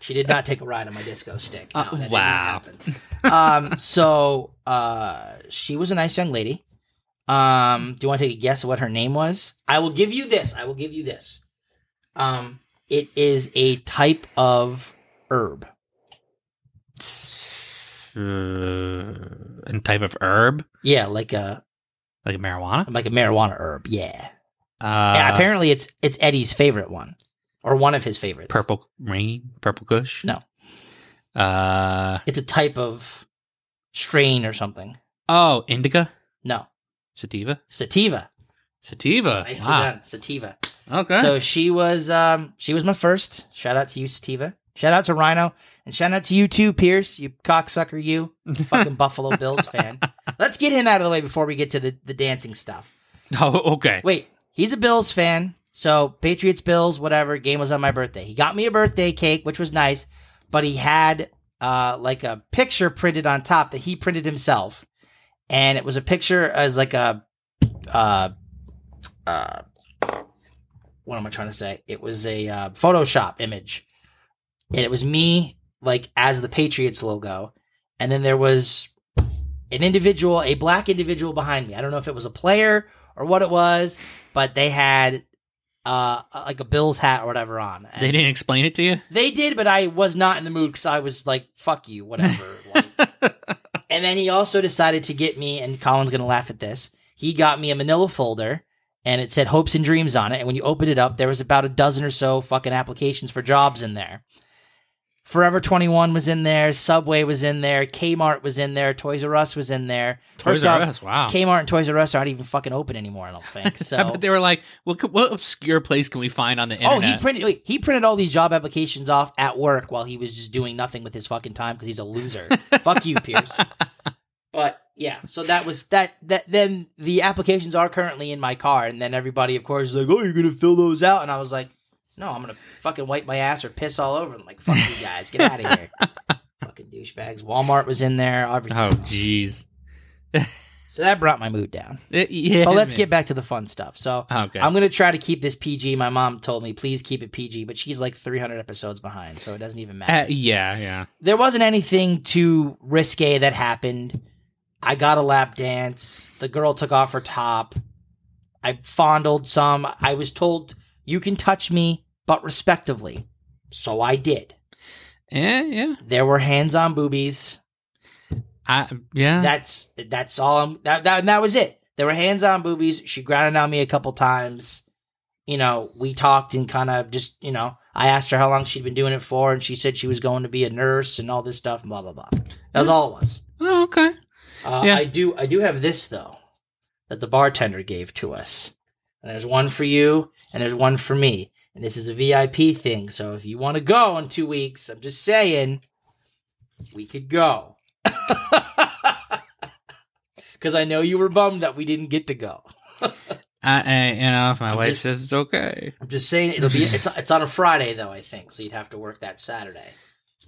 She did not take a ride on my disco stick. No, Uh, wow. um, so uh, she was a nice young lady. Um, do you want to take a guess at what her name was? I will give you this. I will give you this. Um, it is a type of herb. uh, and type of herb, Yeah, like a like a marijuana. like a marijuana herb. Yeah. Uh, yeah apparently, it's it's Eddie's favorite one, or one of his favorites. purple rain, purple kush. No. Uh It's a type of strain or something. oh, indica, No, sativa, sativa. sativa. Nicely wow. done, sativa. Okay. So she was um she was my first. Shout out to you, Sativa. Shout out to Rhino. And shout out to you too, Pierce. You cocksucker you. Fucking Buffalo Bills fan. Let's get him out of the way before we get to the, the dancing stuff. oh, okay. Wait, he's a Bills fan. So Patriots, Bills, whatever. Game was on my birthday. He got me a birthday cake, which was nice, but he had uh like a picture printed on top that he printed himself. And it was a picture as like a uh uh what am I trying to say? It was a uh, Photoshop image. And it was me like as the Patriots logo. And then there was an individual, a black individual behind me. I don't know if it was a player or what it was, but they had uh like a Bills hat or whatever on. And They didn't explain it to you. they did, but I was not in the mood because I was like, "Fuck you," whatever. like, and then he also decided to get me, and Colin's gonna laugh at this. He got me a Manila folder, and it said "hopes and dreams" on it. And when you opened it up, there was about a dozen or so fucking applications for jobs in there. Forever 21 was in there, Subway was in there, Kmart was in there, Toys R Us was in there. Toys R Us. Wow. Kmart and Toys R Us aren't even fucking open anymore. I don't think so. bet they were like, what, what obscure place can we find on the Oh, internet? he printed he printed all these job applications off at work while he was just doing nothing with his fucking time because he's a loser. Fuck you, Pierce. But yeah, so that was that. That then the applications are currently in my car, and then everybody, of course, is like, "Oh, you're gonna fill those out," and I was like, "No, I'm gonna fucking wipe my ass or piss all over them." Like, fuck you guys, get out of here, fucking douchebags. Walmart was in there. Everything. oh, jeez. So that brought my mood down. It- yeah. But let's man. get back to the fun stuff. So Okay. I'm gonna try to keep this PG. My mom told me, please keep it PG, but she's like 300 episodes behind, so it doesn't even matter. Uh, yeah, yeah. there wasn't anything too risque that happened. I got a lap dance. The girl took off her top. I fondled some. I was told you can touch me, but respectively. So I did. Yeah, yeah. There were hands-on boobies. I, yeah. That's that's all. I'm, that that that was it. There were hands-on boobies. She grounded on me a couple times. You know, we talked and kind of just you know. I asked her how long she'd been doing it for, and she said she was going to be a nurse and all this stuff blah blah blah. That was all it was. oh, okay. Uh, Yeah. I do. I do have this though, that the bartender gave to us, and there's one for you, and there's one for me, and this is a VIP thing. So if you want to go in two weeks, I'm just saying, we could go. Because I know you were bummed that we didn't get to go. I, I, you know, if my I'm wife just- says it's okay. I'm just saying it'll be. It's it's on a Friday though, I think. So you'd have to work that Saturday,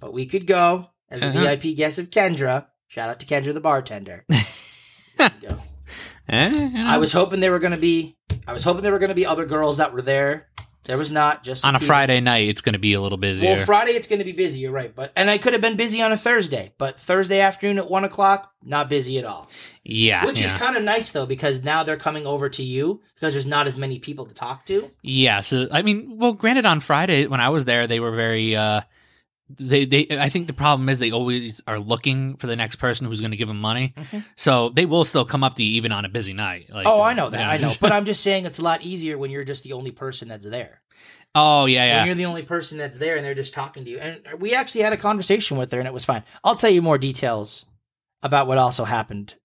but we could go as a Uh-huh. VIP guest of Kendra. Shout out to Kendra the bartender. There you go. Eh, I was hoping there were going to be. I was hoping there were going to be other girls that were there. There was not. Just on a Sativa. Friday night. It's going to be a little busier. Well, Friday it's going to be busy. You're right, but and I could have been busy on a Thursday, but Thursday afternoon at one o'clock, not busy at all. yeah, Which is kind of nice though, because now they're coming over to you because there's not as many people to talk to. Yeah, so I mean, well, granted, on Friday when I was there, they were very. uh they, they, I think the problem is they always are looking for the next person who's going to give them money. Mhm. So they will still come up to you even on a busy night. Like, oh, I know that. you I know, but I'm just saying it's a lot easier when you're just the only person that's there. oh yeah, When you're the only person that's there and they're just talking to you. And we actually had a conversation with her and it was fine. I'll tell you more details about what also happened.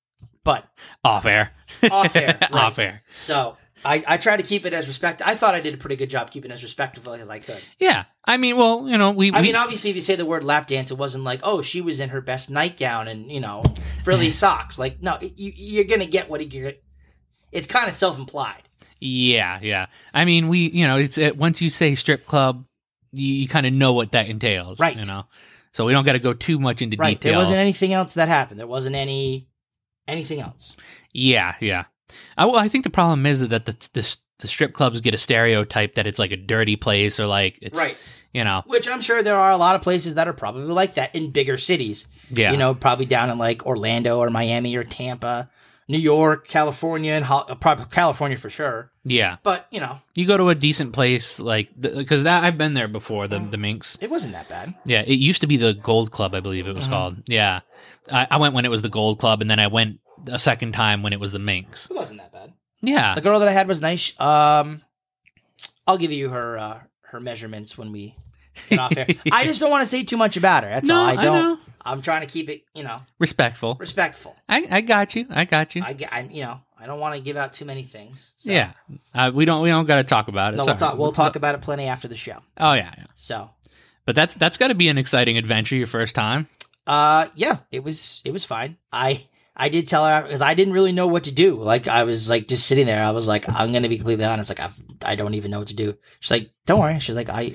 But Off air. Off air, right. Off air. so I, I try to keep it as respect. I thought I did a pretty good job keeping it as respectful as I could. Yeah, I mean, well, you know, we. I we mean, obviously, if you say the word lap dance, it wasn't like, oh, she was in her best nightgown and you know frilly socks. Like, no, you, you're gonna get what you're. It's kind of self-implied. yeah, yeah. I mean, we. You know, it's uh, once you say strip club, you, you kind of know what that entails, Right. You know, so we don't got to go too much into Right. detail. There wasn't anything else that happened. There wasn't any anything else. Yeah, yeah. I, well, I think the problem is that the, the the strip clubs get a stereotype that it's like a dirty place or like it's right. you know Which I'm sure there are a lot of places that are probably like that in bigger cities. yeah You know, probably down in like Orlando or Miami or Tampa, New York, California, and uh, probably California for sure. yeah But you know, you go to a decent place like because that I've been there before the the Minx it wasn't that bad. yeah it used to be the Gold Club I believe it was Mhm. called yeah I, I went when it was the Gold Club and then I went a second time when it was the Minx It wasn't that bad. yeah The girl that I had was nice. Um, I'll give you her uh, her measurements when we get off here. I just don't want to say too much about her. That's no all. I I don't. know I'm trying to keep it, you know, respectful respectful. I I got you I got you I I, you know, I don't want to give out too many things. So. yeah uh, we don't we don't got to talk about it No, we'll talk. We'll talk about it plenty after the show. oh yeah, yeah. So, but that's that's got to be an exciting adventure your first time uh, yeah, it was it was fine. I I did tell her because I didn't really know what to do. Like I was like just sitting there. I was like, I'm gonna be completely honest. Like I've, I don't even know what to do. She's like, don't worry. She's like, I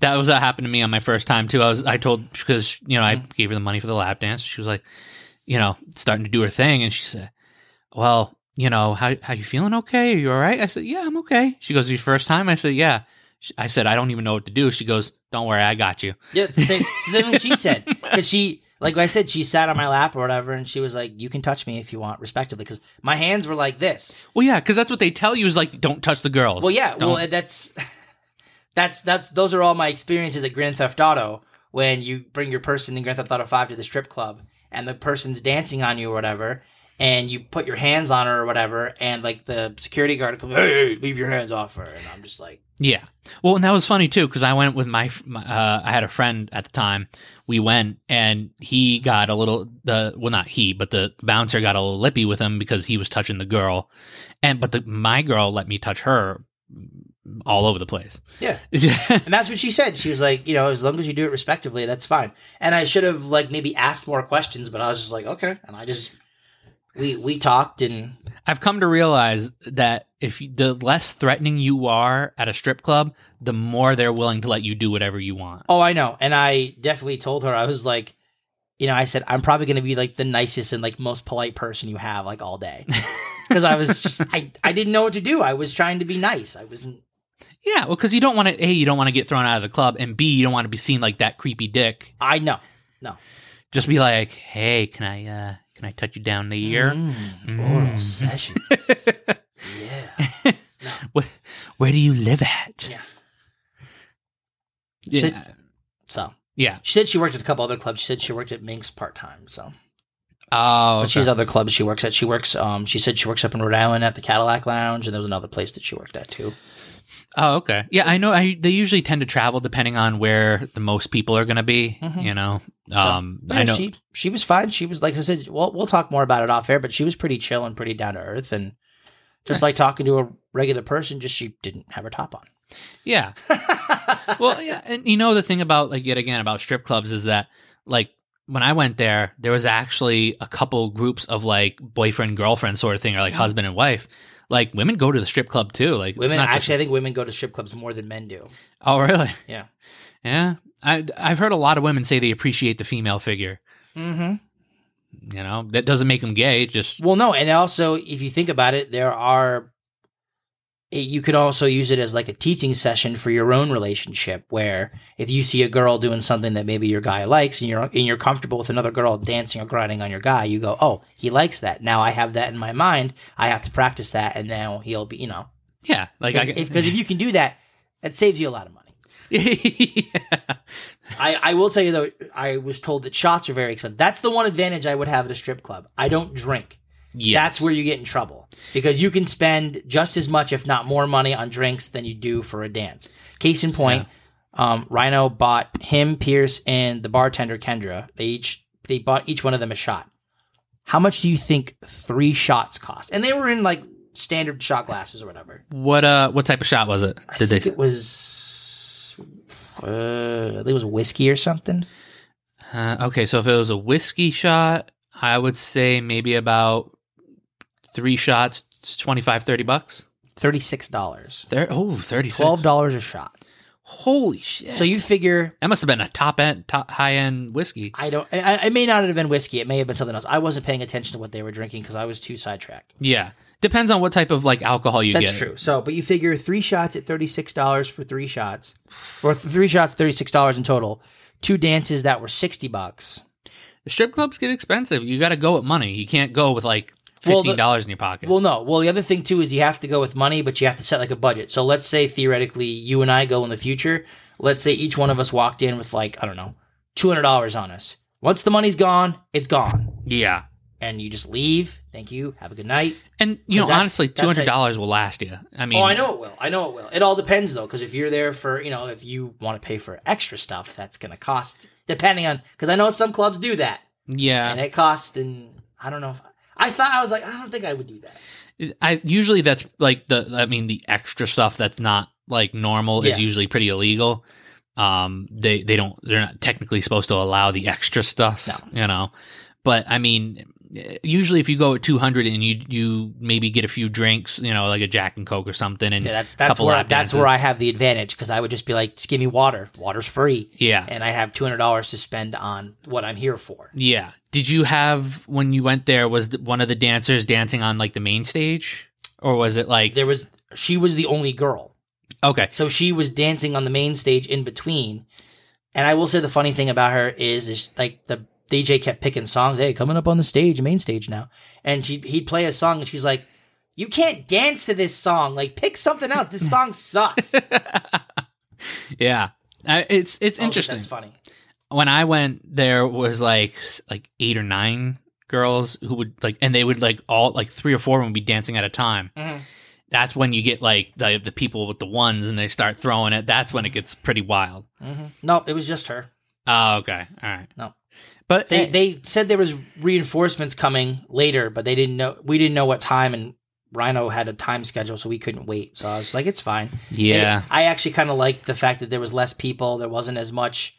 that was that happened to me on my first time too. I was I told because you know I Mm-hmm. gave her the money for the lap dance. She was like, you know, starting to do her thing, and she said, "Well, you know, how how you feeling? Okay? Are you all right?" I said, "Yeah, I'm okay." She goes, "Your first time?" I said, "Yeah." I said, "I don't even know what to do." She goes, "Don't worry, I got you." Yeah, it's the same, it's the same thing she said. Because she, like I said, she sat on my lap or whatever, and she was like, "You can touch me if you want, respectively." Because my hands were like this. Well, yeah, because that's what they tell you is like, don't touch the girls. Well, yeah. Don't- Well, that's that's that's those are all my experiences at Grand Theft Auto. When you bring your person in Grand Theft Auto Five to the strip club, and the person's dancing on you or whatever, and you put your hands on her or whatever, and like the security guard comes, "Hey, hey, leave your hands off her," and I'm just like, Yeah. Well, and that was funny too because I went with my, my uh, I had a friend at the time. We went and he got a little the well not he but the bouncer got a little lippy with him because he was touching the girl, and but the my girl let me touch her all over the place. Yeah. yeah. And that's what she said. She was like, you know, as long as you do it respectively, that's fine. And I should have like maybe asked more questions, but I was just like, okay. And I just we we talked and I've come to realize that if you, the less threatening you are at a strip club, the more they're willing to let you do whatever you want. oh, I know. And I definitely told her I was like, you know, I said I'm probably going to be like the nicest and like most polite person you have like all day. Cuz I was just I I didn't know what to do. I was trying to be nice. I wasn't Yeah, well, because you don't want to a you don't want to get thrown out of the club, and b you don't want to be seen like that creepy dick. I know. No. Just be like, hey, can I uh can I touch you down the ear? Mm, oral Mm. sessions. yeah. No. Where, where do you live at? Yeah. Yeah. Should- So, yeah. she said she worked at a couple other clubs. She said she worked at Minx part-time, so Oh, But she has other clubs she works at. She works. Um, she said she works up in Rhode Island at the Cadillac Lounge, and there was another place that she worked at too. Oh, okay. Yeah, I know. I they usually tend to travel depending on where the most people are going to be. Mhm. You know. So, Um, but I know. she she was fine. She was like I said. Well, we'll talk more about it off air, but she was pretty chill and pretty down to earth, and just like talking to a regular person. Just she didn't have her top on. yeah. well, yeah, and you know the thing about like yet again about strip clubs is that like when I went there, there was actually a couple groups of like boyfriend girlfriend sort of thing, or like Mhm. husband and wife. Like women go to the strip club too. Like it's women not just- actually, I think women go to strip clubs more than men do. oh, really? Yeah. Yeah. I I've heard a lot of women say they appreciate the female figure. Mm-hmm. You know that doesn't make them gay. Just Well, no, and also if you think about it, there are. You could also use it as like a teaching session for your own relationship, where if you see a girl doing something that maybe your guy likes, and you're and you're comfortable with another girl dancing or grinding on your guy, you go, "Oh, he likes that." Now I have that in my mind. I have to practice that, and now he'll be, you know, yeah. Like I because if, if you can do that, it saves you a lot of money. yeah. I, I will tell you though, I was told that shots are very expensive. That's the one advantage I would have at a strip club. I don't drink. Yes. That's where you get in trouble because you can spend just as much, if not more, money on drinks than you do for a dance. Case in point, um, Rhino bought him, Pierce, and the bartender Kendra. They each they bought each one of them a shot. How much do you think three shots cost? And they were in like standard shot glasses or whatever. What uh what type of shot was it? I Did think they it was, uh, I think it was whiskey or something. uh, Okay, so if it was a whiskey shot, I would say maybe about 3 shots, it's 25 30 bucks. Thirty six dollars. There oh, 36. Twelve dollars a shot. Holy shit! So you figure that must have been a top end, top high end whiskey. I don't. I, it may not have been whiskey. It may have been something else. I wasn't paying attention to what they were drinking because I was too sidetracked. Yeah, depends on what type of like alcohol you That's get. true. So, but you figure three shots at thirty six dollars for three shots, or three shots thirty six dollars in total. Two dances that were sixty bucks. The strip clubs get expensive. You got to go with money. You can't go with like fifteen dollars in your pocket. Well, no. Well, the other thing too is you have to go with money, but you have to set like a budget. So let's say theoretically you and I go in the future. Let's say each one of us walked in with like I don't know, two hundred dollars on us. Once the money's gone, it's gone, yeah, and you just leave. Thank you. Have a good night. and you know honestly, two hundred dollars will last you. I mean, Oh, I know it will. I know it will. It all depends though, because if you're there for you know, if you want to pay for extra stuff, that's going to cost depending on. Because I know some clubs do that, Yeah, and it costs. And I don't know. if I thought I was like, I don't think I would do that. I usually that's like the I mean the extra stuff that's not like normal Yeah. is usually pretty illegal. Um, they they don't they're not technically supposed to allow the extra stuff. No. you know, but I mean, usually if you go at two hundred and you you maybe get a few drinks, you know, like a Jack and Coke or something, and Yeah, that's that's where that's dances. where I have the advantage because I would just be like, just give me water. Water's free, yeah and I have two hundred dollars to spend on what I'm here for. yeah. Did you have when you went there? Was one of the dancers dancing on like the main stage, or was it like There was she was the only girl. okay? So she was dancing on the main stage in between. And I will say the funny thing about her is, is like the DJ kept picking songs. Hey, coming up on the stage, main stage now. And she he'd play a song and she's like, You can't dance to this song. Like pick something out. This song sucks. yeah, I, it's it's I interesting. That's funny. when I went, there was like like eight or nine girls who would like, and they would like all like three or four of them would be dancing at a time. Mhm. That's when you get like the the people with the ones, and they start throwing it. That's when it gets pretty wild. hmm No, it was just her. Oh, okay, all right. No. But They eh, they said there was reinforcements coming later, but they didn't know we didn't know what time and Rhino had a time schedule, so we couldn't wait. So I was like, it's fine. yeah, It- I actually kind of liked the fact that there was less people. There wasn't as much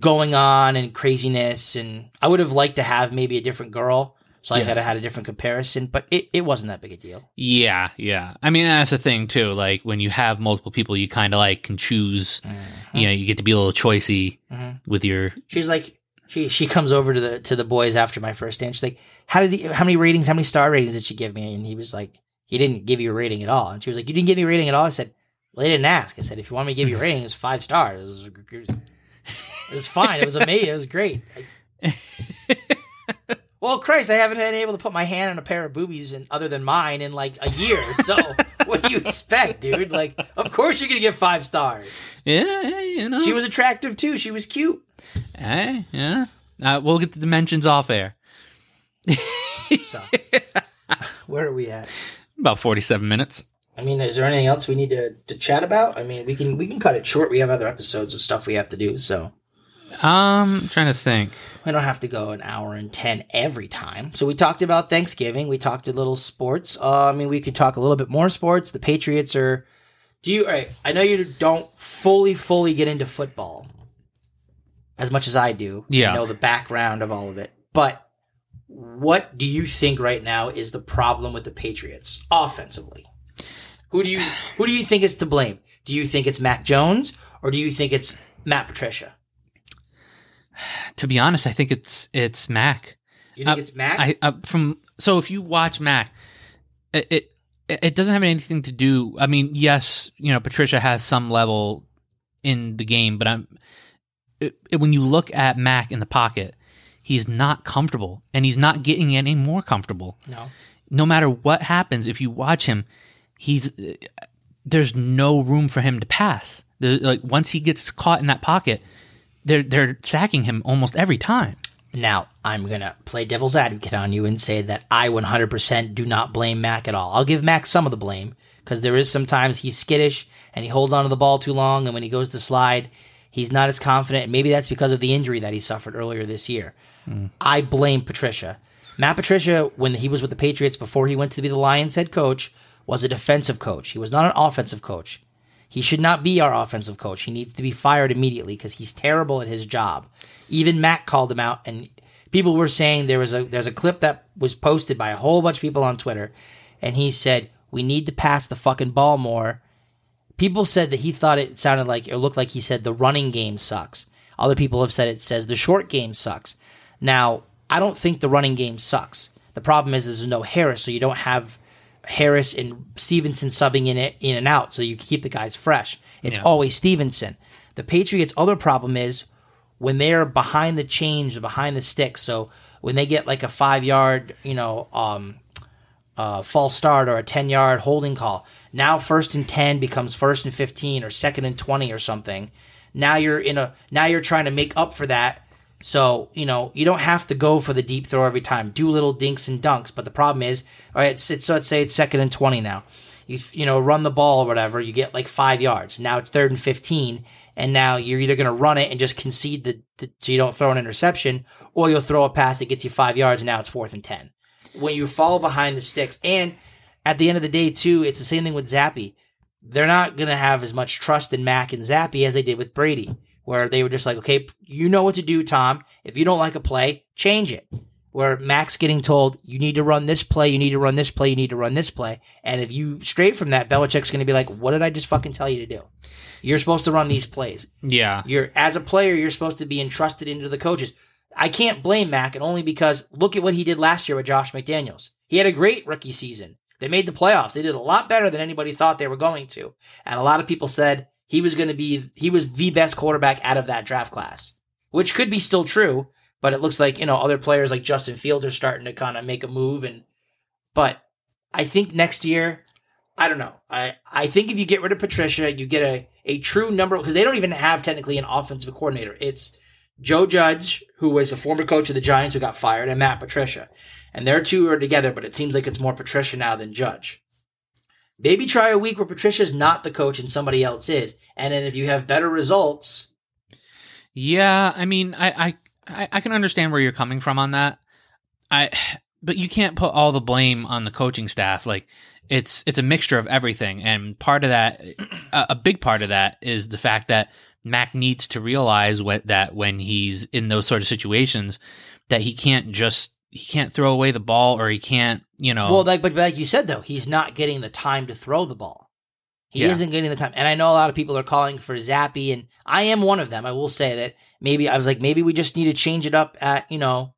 going on and craziness. And I would have liked to have maybe a different girl. So I Yeah. could have had a different comparison, but it, it wasn't that big a deal. yeah, yeah. I mean, that's the thing too. Like when you have multiple people, you kind of like can choose. Mm-hmm. You know, you get to be a little choicy Mhm. with your. She's like, she she comes over to the to the boys after my first dance. She's like, how did he, how many ratings, how many star ratings did she give me? And he was like, he didn't give you a rating at all. And she was like, you didn't give me a rating at all. I said, well, they didn't ask. I said, if you want me to give you a rating, it's five stars. It was, it was fine. It was amazing. It was great. well, Christ, I haven't been able to put my hand on a pair of boobies in, other than mine in like a year. So what do you expect, dude? Like, of course you're gonna get five stars. Yeah, yeah, you know. She was attractive too. She was cute. Hey, yeah. Uh, we'll get the dimensions off air. So where are we at? About forty-seven minutes. I mean, is there anything else we need to, to chat about? I mean, we can we can cut it short. We have other episodes of stuff we have to do, so Um, I'm trying to think. we don't have to go an hour and ten every time. So we talked about Thanksgiving. We talked a little sports. Uh, I mean, we could talk a little bit more sports. The Patriots are. Do you? All right, I know you don't fully fully get into football as much as I do. Yeah. I know the background of all of it, but what do you think right now is the problem with the Patriots offensively? Who do you who do you think is to blame? Do you think it's Mac Jones or do you think it's Matt Patricia? To be honest, I think it's it's Mac. You think Uh, it's Mac? I uh, from so if you watch Mac, it, it it doesn't have anything to do. I mean, yes, you know Patricia has some level in the game, but I'm it, it- when you look at Mac in the pocket, he's not comfortable, and he's not getting any more comfortable. no. no matter what happens, if you watch him, he's there's no room for him to pass. There, like once he gets caught in that pocket, they're they're sacking him almost every time. Now, I'm going to play devil's advocate on you and say that I 100% do not blame Mac at all. I'll give Mac some of the blame because there is sometimes he's skittish and he holds onto the ball too long. And when he goes to slide, he's not as confident. Maybe that's because of the injury that he suffered earlier this year. Hmm. I blame Patricia. Matt Patricia, when he was with the Patriots before he went to be the Lions head coach, was a defensive coach. He was not an offensive coach. He should not be our offensive coach. He needs to be fired immediately because he's terrible at his job. Even Matt called him out, and people were saying there was a there's a clip that was posted by a whole bunch of people on Twitter, and he said we need to pass the fucking ball more. people said that he thought it sounded like it looked like he said the running game sucks. Other people have said it says the short game sucks. Now, I don't think the running game sucks. The problem is there's no Harris, so you don't have Harris and Stevenson subbing in it in and out, so you can keep the guys fresh. It's Yeah. always Stevenson. The Patriots' other problem is when they're behind the chains or behind the sticks. So when they get like a five yard, you know, um, uh, false start or a 10 yard holding call. Now first and 10 becomes first and 15 or second and 20 or something. Now you're in a, now you're trying to make up for that. So, you know, you don't have to go for the deep throw every time. Do little dinks and dunks. But the problem is, all right, it's, it's, so let's say it's second and 20 now. You, you know, run the ball or whatever, you get like five yards. Now it's third and 15. And now you're either going to run it and just concede the, the, so you don't throw an interception, or you'll throw a pass that gets you five yards and now it's fourth and 10 when you fall behind the sticks. And at the end of the day, too, it's the same thing with Zappe. They're not going to have as much trust in Mac and Zappe as they did with Brady, where they were just like, okay, you know what to do, Tom. If you don't like a play, change it. Where Mac's getting told, you need to run this play, you need to run this play, you need to run this play. And if you straight from that, Belichick's going to be like, what did I just fucking tell you to do? You're supposed to run these plays. Yeah. You're as a player, you're supposed to be entrusted into the coaches. I can't blame Mac, and only because look at what he did last year with Josh McDaniels. He had a great rookie season. They made the playoffs. They did a lot better than anybody thought they were going to. And a lot of people said he was going to be he was the best quarterback out of that draft class, which could be still true. But it looks like you know other players like Justin Fields are starting to kind of make a move. And but I think next year, I don't know. I I think if you get rid of Patricia, you get a a true number because they don't even have technically an offensive coordinator. It's Joe Judge, who was a former coach of the Giants who got fired, and Matt Patricia. And their two are together, but it seems like it's more Patricia now than Judge. Maybe try a week where Patricia's not the coach and somebody else is. And then if you have better results, Yeah, I mean, I, I I can understand where you're coming from on that. I but you can't put all the blame on the coaching staff. Like it's it's a mixture of everything, and part of that, a big part of that, is the fact that Mac needs to realize what, that when he's in those sort of situations, that he can't just he can't throw away the ball or he can't you know. well, like but like you said though, he's not getting the time to throw the ball. He Yeah. isn't getting the time. And I know a lot of people are calling for Zappe, and I am one of them. I will say that maybe I was like, maybe we just need to change it up at, you know,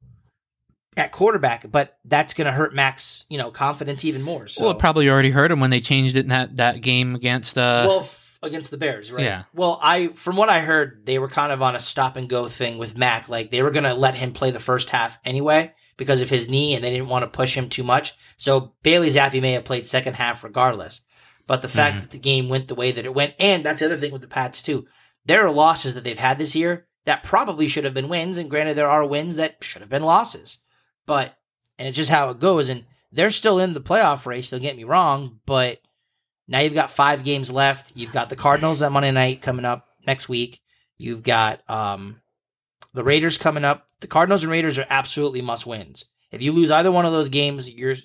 at quarterback, but that's going to hurt Mac's, you know, confidence even more. So, well, it probably already hurt him when they changed it in that that game against. Uh, well, f- against the Bears, right? Yeah. Well, I, from what I heard, they were kind of on a stop and go thing with Mac. Like they were going to let him play the first half anyway because of his knee and they didn't want to push him too much. So Bailey Zappe may have played second half regardless. But the fact Mhm. that the game went the way that it went, and that's the other thing with the Pats too. There are losses that they've had this year that probably should have been wins, and granted, there are wins that should have been losses. But and it's just how it goes, and they're still in the playoff race. Don't get me wrong, but now you've got five games left. You've got the Cardinals on Monday night coming up next week. You've got um, the Raiders coming up. The Cardinals and Raiders are absolutely must wins. If you lose either one of those games, you're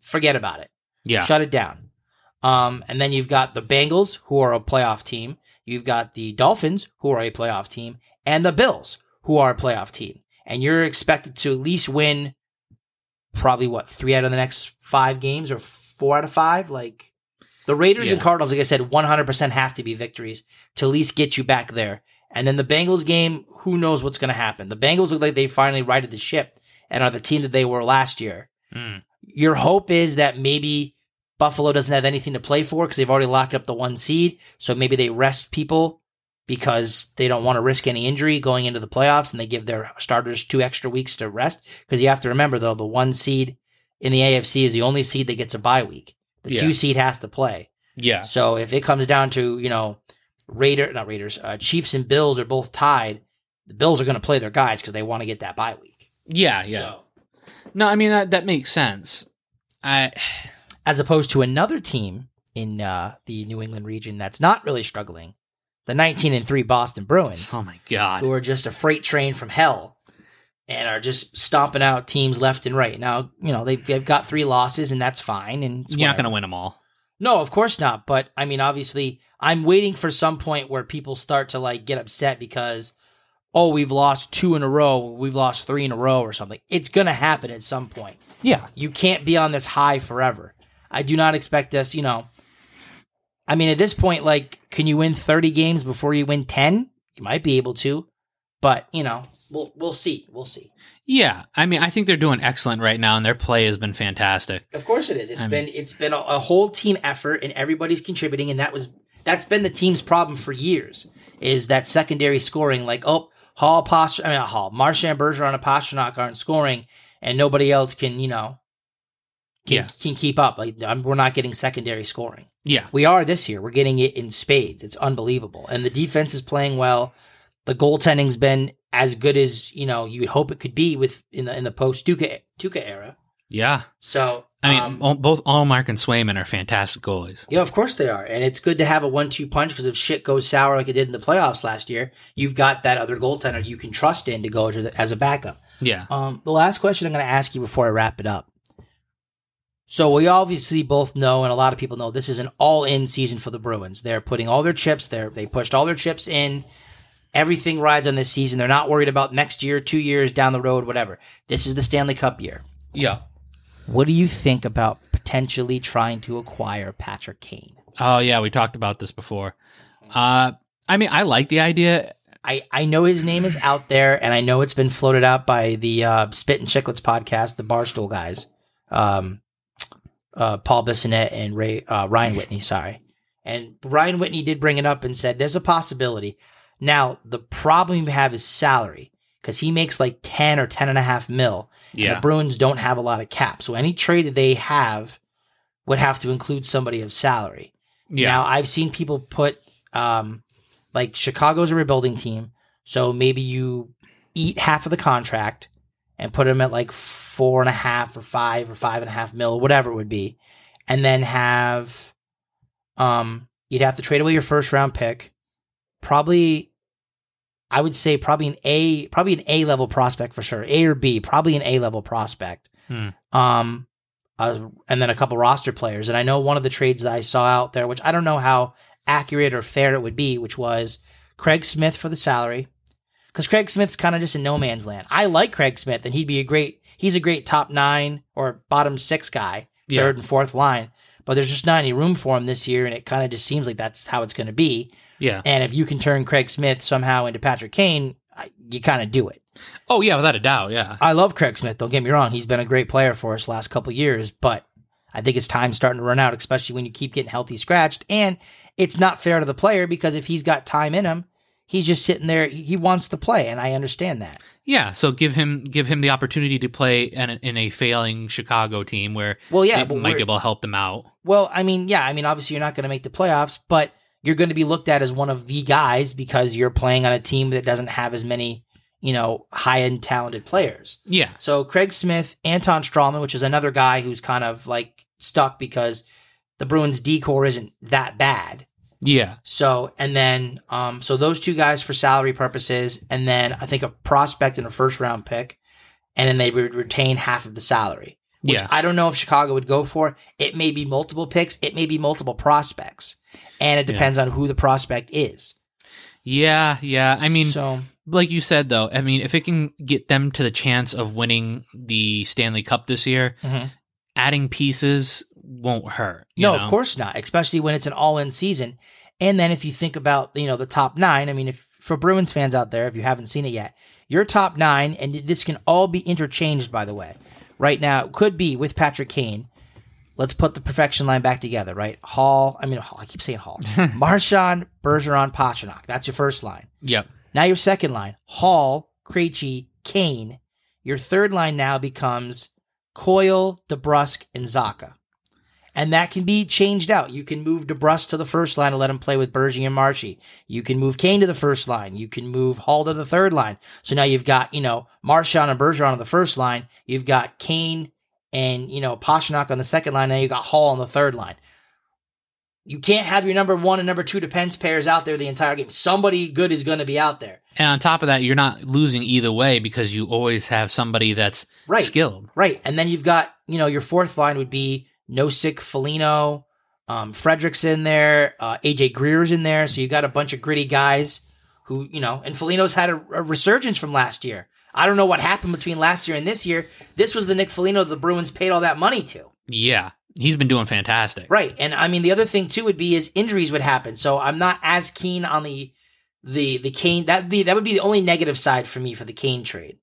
forget about it. yeah, Shut it down. Um, and then you've got the Bengals, who are a playoff team. You've got the Dolphins, who are a playoff team, and the Bills, who are a playoff team. And you're expected to at least win probably what three out of the next five games or four out of five. Like the Raiders and Cardinals, like I said, 100% have to be victories to at least get you back there. And then the Bengals game, who knows what's going to happen? The Bengals look like they finally righted the ship and are the team that they were last year Mm. your hope is that maybe Buffalo doesn't have anything to play for because they've already locked up the one seed. So maybe they rest people because they don't want to risk any injury going into the playoffs and they give their starters two extra weeks to rest. Because you have to remember, though, the one seed in the AFC is the only seed that gets a bye week. The Yeah. two seed has to play. yeah, So if it comes down to, you know, Raider, not Raiders, uh, Chiefs and Bills are both tied, the Bills are going to play their guys because they want to get that bye week. yeah, yeah. So, No, I mean that that makes sense. I as opposed to another team in uh, the New England region that's not really struggling, the 19 and 3 Boston Bruins, oh my god, who are just a freight train from hell and are just stomping out teams left and right. Now, you know, they've, they've got three losses and that's fine. And it's you're not going to win them all. No, of course not. But I mean, obviously, I'm waiting for some point where people start to like get upset because, oh, we've lost two in a row, we've lost three in a row or something. It's going to happen at some point. Yeah, You can't be on this high forever. I do not expect us, you know. I mean, at this point, like, can you win 30 games before you win 10? You might be able to, but you know, we'll we'll see. We'll see. Yeah, I mean, I think they're doing excellent right now, and their play has been fantastic. Of course, it is. It's I been it's been a, a whole team effort, and everybody's contributing, and that was that's been the team's problem for years. Is that secondary scoring? Like, oh, Hall, Posh, I mean, Hall, Marchand, Bergeron, and Pastrnak aren't scoring, and nobody else can, you know, can, Yeah. can keep up. Like, I'm, we're not getting secondary scoring. Yeah, We are this year. We're getting it in spades. It's unbelievable. And the defense is playing well. The goaltending's been as good as, you know, you would hope it could be with in the in the post Tuukka Tuukka era. yeah. So I mean, um, all- both Ullmark and Swayman are fantastic goalies. yeah, of course they are. And it's good to have a one two punch because if shit goes sour like it did in the playoffs last year, you've got that other goaltender you can trust in to go to the, as a backup. Yeah, Um, the last question I'm going to ask you before I wrap it up. So we obviously both know, and a lot of people know, this is an all-in season for the Bruins. They're putting all their chips there. They pushed all their chips in. Everything rides on this season. They're not worried about next year, two years down the road, whatever. This is the Stanley Cup year. yeah. What do you think about potentially trying to acquire Patrick Kane? Oh yeah, we talked about this before. Uh, I mean, I like the idea. I, I know his name is out there, and I know it's been floated out by the uh, Spit and Chicklets podcast, the Barstool guys, um, uh, Paul Bissonnette and Ray uh, Ryan Whitney. Sorry, and Ryan Whitney did bring it up and said there's a possibility. Now the problem you have is salary because he makes like ten or ten and a half mil. Yeah, the Bruins don't have a lot of cap, so any trade that they have would have to include somebody of salary. yeah, Now I've seen people put um like Chicago's a rebuilding team, so maybe you eat half of the contract and put him at like four and a half or five or five and a half mil, whatever it would be, and then have um you'd have to trade away your first round pick, probably I would say probably an A probably an A level prospect for sure. A or B, probably an A level prospect. Hmm. Um uh, and then a couple roster players. And I know one of the trades that I saw out there, which I don't know how accurate or fair it would be, which was Craig Smith for the salary. Because Craig Smith's kind of just in no man's land. I like Craig Smith, and he'd be a great. He's a great top nine or bottom six guy, Yeah. third and fourth line. But there's just not any room for him this year, and it kind of just seems like that's how it's going to be. Yeah. And if you can turn Craig Smith somehow into Patrick Kane, I, you kind of do it. Oh yeah, without a doubt. Yeah, I love Craig Smith. Don't get me wrong; he's been a great player for us last couple years. But I think his time's starting to run out, especially when you keep getting healthy scratched. And it's not fair to the player because if he's got time in him, he's just sitting there. He wants to play, and I understand that. yeah. So give him give him the opportunity to play in a, in a failing Chicago team where Well, yeah, might be able to help them out. Well, I mean, yeah, I mean, obviously you're not going to make the playoffs, but you're going to be looked at as one of the guys because you're playing on a team that doesn't have as many, you know, high end talented players. Yeah, So Craig Smith, Anton Stralman, which is another guy who's kind of like stuck because the Bruins decor isn't that bad. yeah, So and then um so those two guys for salary purposes, and then I think a prospect and a first round pick, and then they would retain half of the salary. Which yeah. I don't know if Chicago would go for. It may be multiple picks, it may be multiple prospects. And it Yeah. depends on who the prospect is. Yeah, yeah. I mean, so like you said though, I mean, if it can get them to the chance of winning the Stanley Cup this year, Mhm. adding pieces won't hurt. No, know? of course not, especially when it's an all-in season. And then if you think about, you know, the top 9, I mean, if for Bruins fans out there if you haven't seen it yet, your top 9 and this can all be interchanged by the way. Right now, it could be with Patrick Kane. Let's put the perfection line back together, right? Hall, I mean, Hall, I keep saying Hall. Marchand, Bergeron, Pastrnak. That's your first line. Yep. Now your second line, Hall, Krejci, Kane. Your third line now becomes Coyle, DeBrusk, and Zacha. And that can be changed out. You can move DeBrusk to the first line and let him play with Bergie and Marshy. You can move Kane to the first line. You can move Hall to the third line. So now you've got, you know, Marchand and Bergeron on the first line. You've got Kane and, you know, Pastrnak on the second line. Now you've got Hall on the third line. You can't have your number one and number two defense pairs out there the entire game. Somebody good is going to be out there. And on top of that, you're not losing either way because you always have somebody that's Right. skilled. Right. And then you've got, you know, your fourth line would be Nosek, Foligno, um, Frederic's in there, uh, AJ Greer's in there. So you've got a bunch of gritty guys who, you know, and Foligno's had a, a resurgence from last year. I don't know what happened between last year and this year. This was the Nick Foligno the Bruins paid all that money to. Yeah. He's been doing fantastic. Right. And I mean the other thing too would be is injuries would happen. So I'm not as keen on the the the Kane that be that would be the only negative side for me for the Kane trade.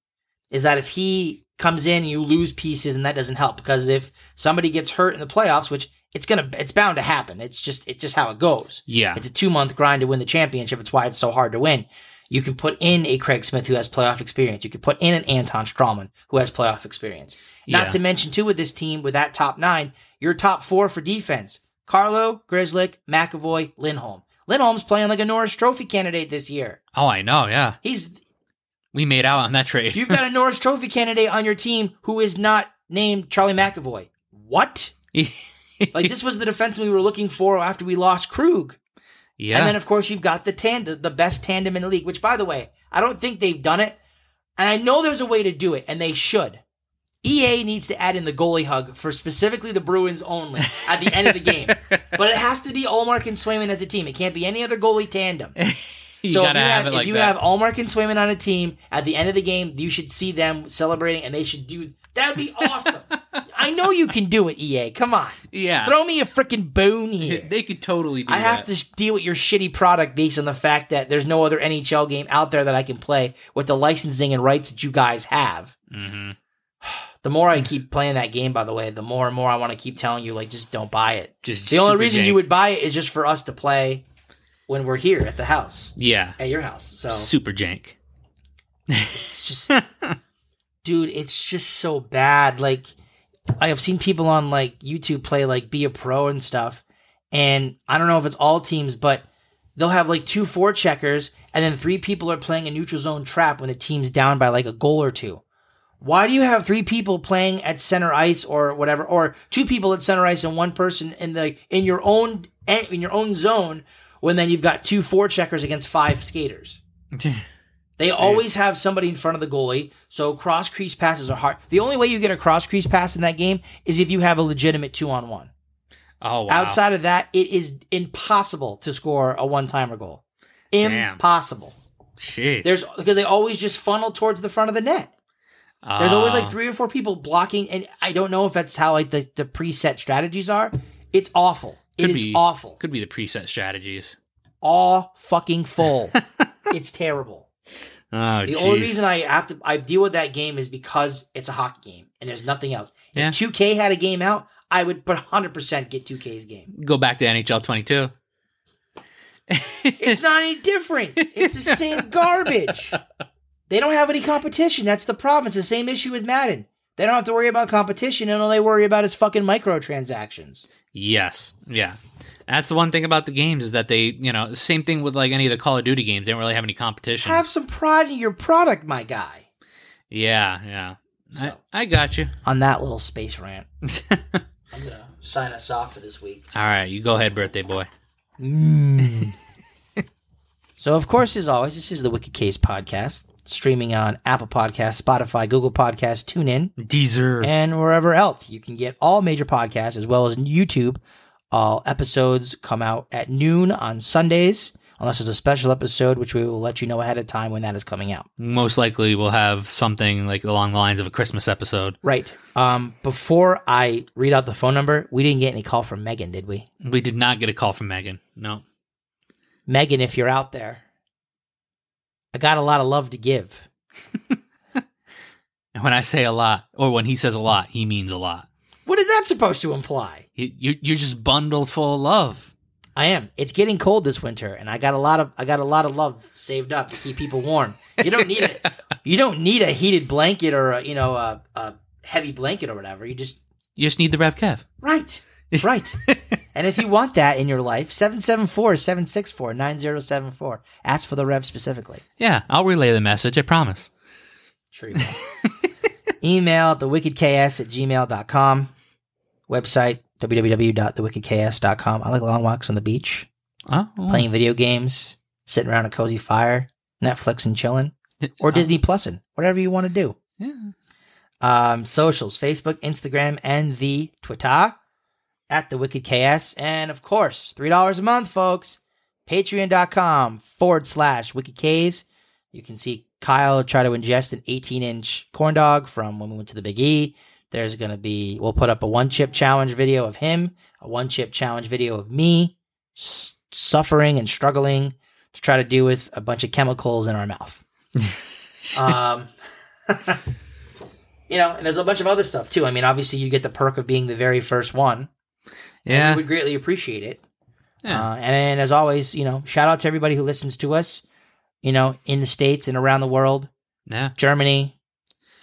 Is that if he comes in you lose pieces and that doesn't help because if somebody gets hurt in the playoffs, which it's gonna it's bound to happen. It's just it's just how it goes. Yeah. It's a two month grind to win the championship. It's why it's so hard to win. You can put in a Craig Smith who has playoff experience. You can put in an Anton Stralman who has playoff experience. Not Yeah. to mention, too, with this team, with that top nine, your top four for defense Carlo, Grzelcyk, McAvoy, Lindholm. Lindholm's playing like a Norris Trophy candidate this year. Oh, I know. Yeah. He's We made out on that trade. you've got a Norris Trophy candidate on your team who is not named Charlie McAvoy. What? Like this was the defense we were looking for after we lost Krug. Yeah. And then, of course, you've got the tandem, the best tandem in the league, which, by the way, I don't think they've done it. And I know there's a way to do it, and they should. EA needs to add in the goalie hug for specifically the Bruins only at the end of the game. But it has to be Ullmark and Swayman as a team. It can't be any other goalie tandem. you so if you have it like you have Ullmark and Swayman on a team at the end of the game, you should see them celebrating, and they should do that. Would be awesome. I know you can do it, EA. Come on, yeah. throw me a freaking bone here. they could totally do I have that. to deal with your shitty product based on the fact that there's no other NHL game out there that I can play with the licensing and rights that you guys have. hmm The more I keep playing that game, by the way, the more and more I want to keep telling you, like, just don't buy it. Just The only reason you would buy it is just for us to play when we're here at the house, Yeah. at your house. So Super jank. it's just, dude, it's just so bad. Like, I have seen people on like YouTube play like Be a Pro and stuff, and I don't know if it's all teams, but they'll have like two four checkers, and then three people are playing a neutral zone trap when the team's down by like a goal or two. Why do you have three people playing at center ice or whatever, or two people at center ice and one person in the in your own eh, in your own zone when then you've got two four checkers against five skaters? They always have somebody in front of the goalie, so cross crease passes are hard. The only way you get a cross crease pass in that game is if you have a legitimate two on one. oh wow. Outside of that, it is impossible to score a one timer goal. Impossible. Jeez. There's because they always just funnel towards the front of the net. There's always like Oh. three or four people blocking, and I don't know if that's how like the, the preset strategies are. It's awful. It Could be. awful. Could be the preset strategies. All fucking full. it's terrible. Oh, The only reason I have to I deal with that game is because it's a hockey game and there's nothing else. Yeah. If 2K had a game out, I would put 100% get 2K's game. go back to NHL 22. It's not any different. It's the same garbage. They don't have any competition. That's the problem. It's the same issue with Madden. They don't have to worry about competition, and all they worry about is fucking microtransactions. Yes. Yeah. That's the one thing about the games is that they, you know, same thing with like any of the Call of Duty games. They don't really have any competition. Have some pride in your product, my guy. yeah, yeah. So, I, I got you. on that little space rant, I'm going to sign us off for this week. All right, you go ahead, birthday boy. Mm. so, of course, as always, this is the Wicked K's podcast, streaming on Apple Podcasts, Spotify, Google Podcasts, TuneIn, Deezer. and wherever else. You can get all major podcasts as well as YouTube. All episodes come out at noon on Sundays, unless there's a special episode, which we will let you know ahead of time when that is coming out. Most likely we'll have something like along the lines of a Christmas episode. Right. Um, before I read out the phone number, we didn't get any call from Megan, did we? We did not get a call from Megan. No. Megan, if you're out there, I got a lot of love to give. And when I say a lot, or when he says a lot, he means a lot. What is that supposed to imply? You, you, you're just bundled full of love. I am. It's getting cold this winter, and I got a lot of I got a lot of love saved up to keep people warm. You don't need it. You don't need a heated blanket or a, you know a, a heavy blanket or whatever. You just You just need the Rev Kev. right, right. and if you want that in your life, 774-764-9074. Ask for the rev specifically. Yeah, I'll relay the message, I promise. Sure. Email at thewickedks at gmail.com. Website www.thewickedks.com. I like long walks on the beach, Oh, oh. playing video games, sitting around a cozy fire, Netflix and chilling, or Oh, Disney Plusing, whatever you want to do. Yeah. Um, socials, Facebook, Instagram, and the Twitter at the Wicked KS. And of course, $3 a month, folks. Patreon.com forward slash Wicked K's. You can see Kyle try to ingest an 18 inch corn dog from when we went to the Big E. There's going to be, we'll put up a one chip challenge video of him, a one chip challenge video of me s- suffering and struggling to try to deal with a bunch of chemicals in our mouth. um, you know, and there's a bunch of other stuff too. I mean, obviously, you get the perk of being the very first one. and Yeah. we would greatly appreciate it. Yeah. Uh, and as always, you know, shout out to everybody who listens to us, you know, in the States and around the world, yeah. Germany.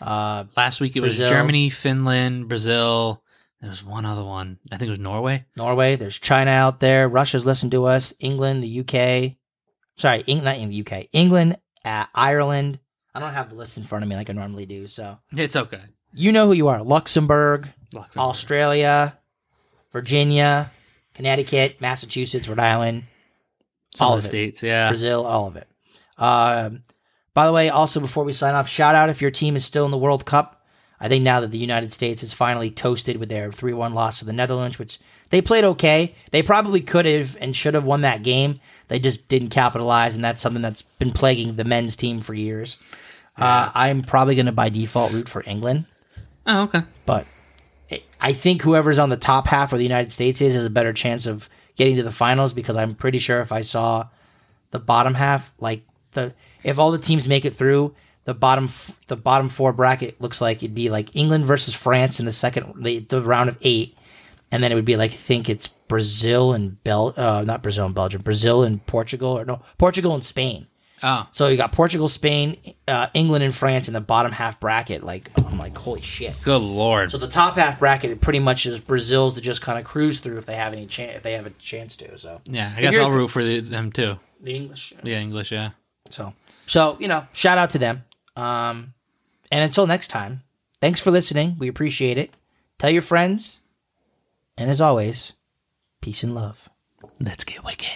Uh, Last week it was Germany, Finland, Brazil. There was one other one. I think it was Norway. Norway, there's China out there. Russia's listened to us. England, the UK. Sorry, Eng- not in the UK. England, uh, Ireland. I don't have the list in front of me like I normally do. So It's okay. you know who you are. Luxembourg, Luxembourg. Australia, Virginia, Connecticut, Massachusetts, Rhode Island, Some all of the it. states. Yeah. Brazil, all of it. Um, by the way, also before we sign off, shout out if your team is still in the World Cup. I think now that the United States is finally toasted with their 3 1 loss to the Netherlands, which they played okay. They probably could have and should have won that game. They just didn't capitalize, and that's something that's been plaguing the men's team for years. Uh, I'm probably going to by default root for England, Oh, okay. but I think whoever's on the top half where the United States is has a better chance of getting to the finals because I'm pretty sure if I saw the bottom half, like the if all the teams make it through, the bottom f- the bottom four bracket looks like it'd be like England versus France in the second the, the round of eight, and then it would be like I think it's Brazil and Bel uh, not Brazil and Belgium, Brazil and Portugal or no Portugal and Spain. Oh, So you got Portugal, Spain, uh, England, and France in the bottom half bracket. Like I'm like holy shit. good lord. So the top half bracket it pretty much is Brazil's to just kind of cruise through if they have any chance if they have a chance to. So yeah, I guess I'll root for the, them too. the English. Yeah, English. Yeah. So so, you know, shout out to them. Um, and until next time, thanks for listening. We appreciate it. Tell your friends. And as always, peace and love. Let's get wicked.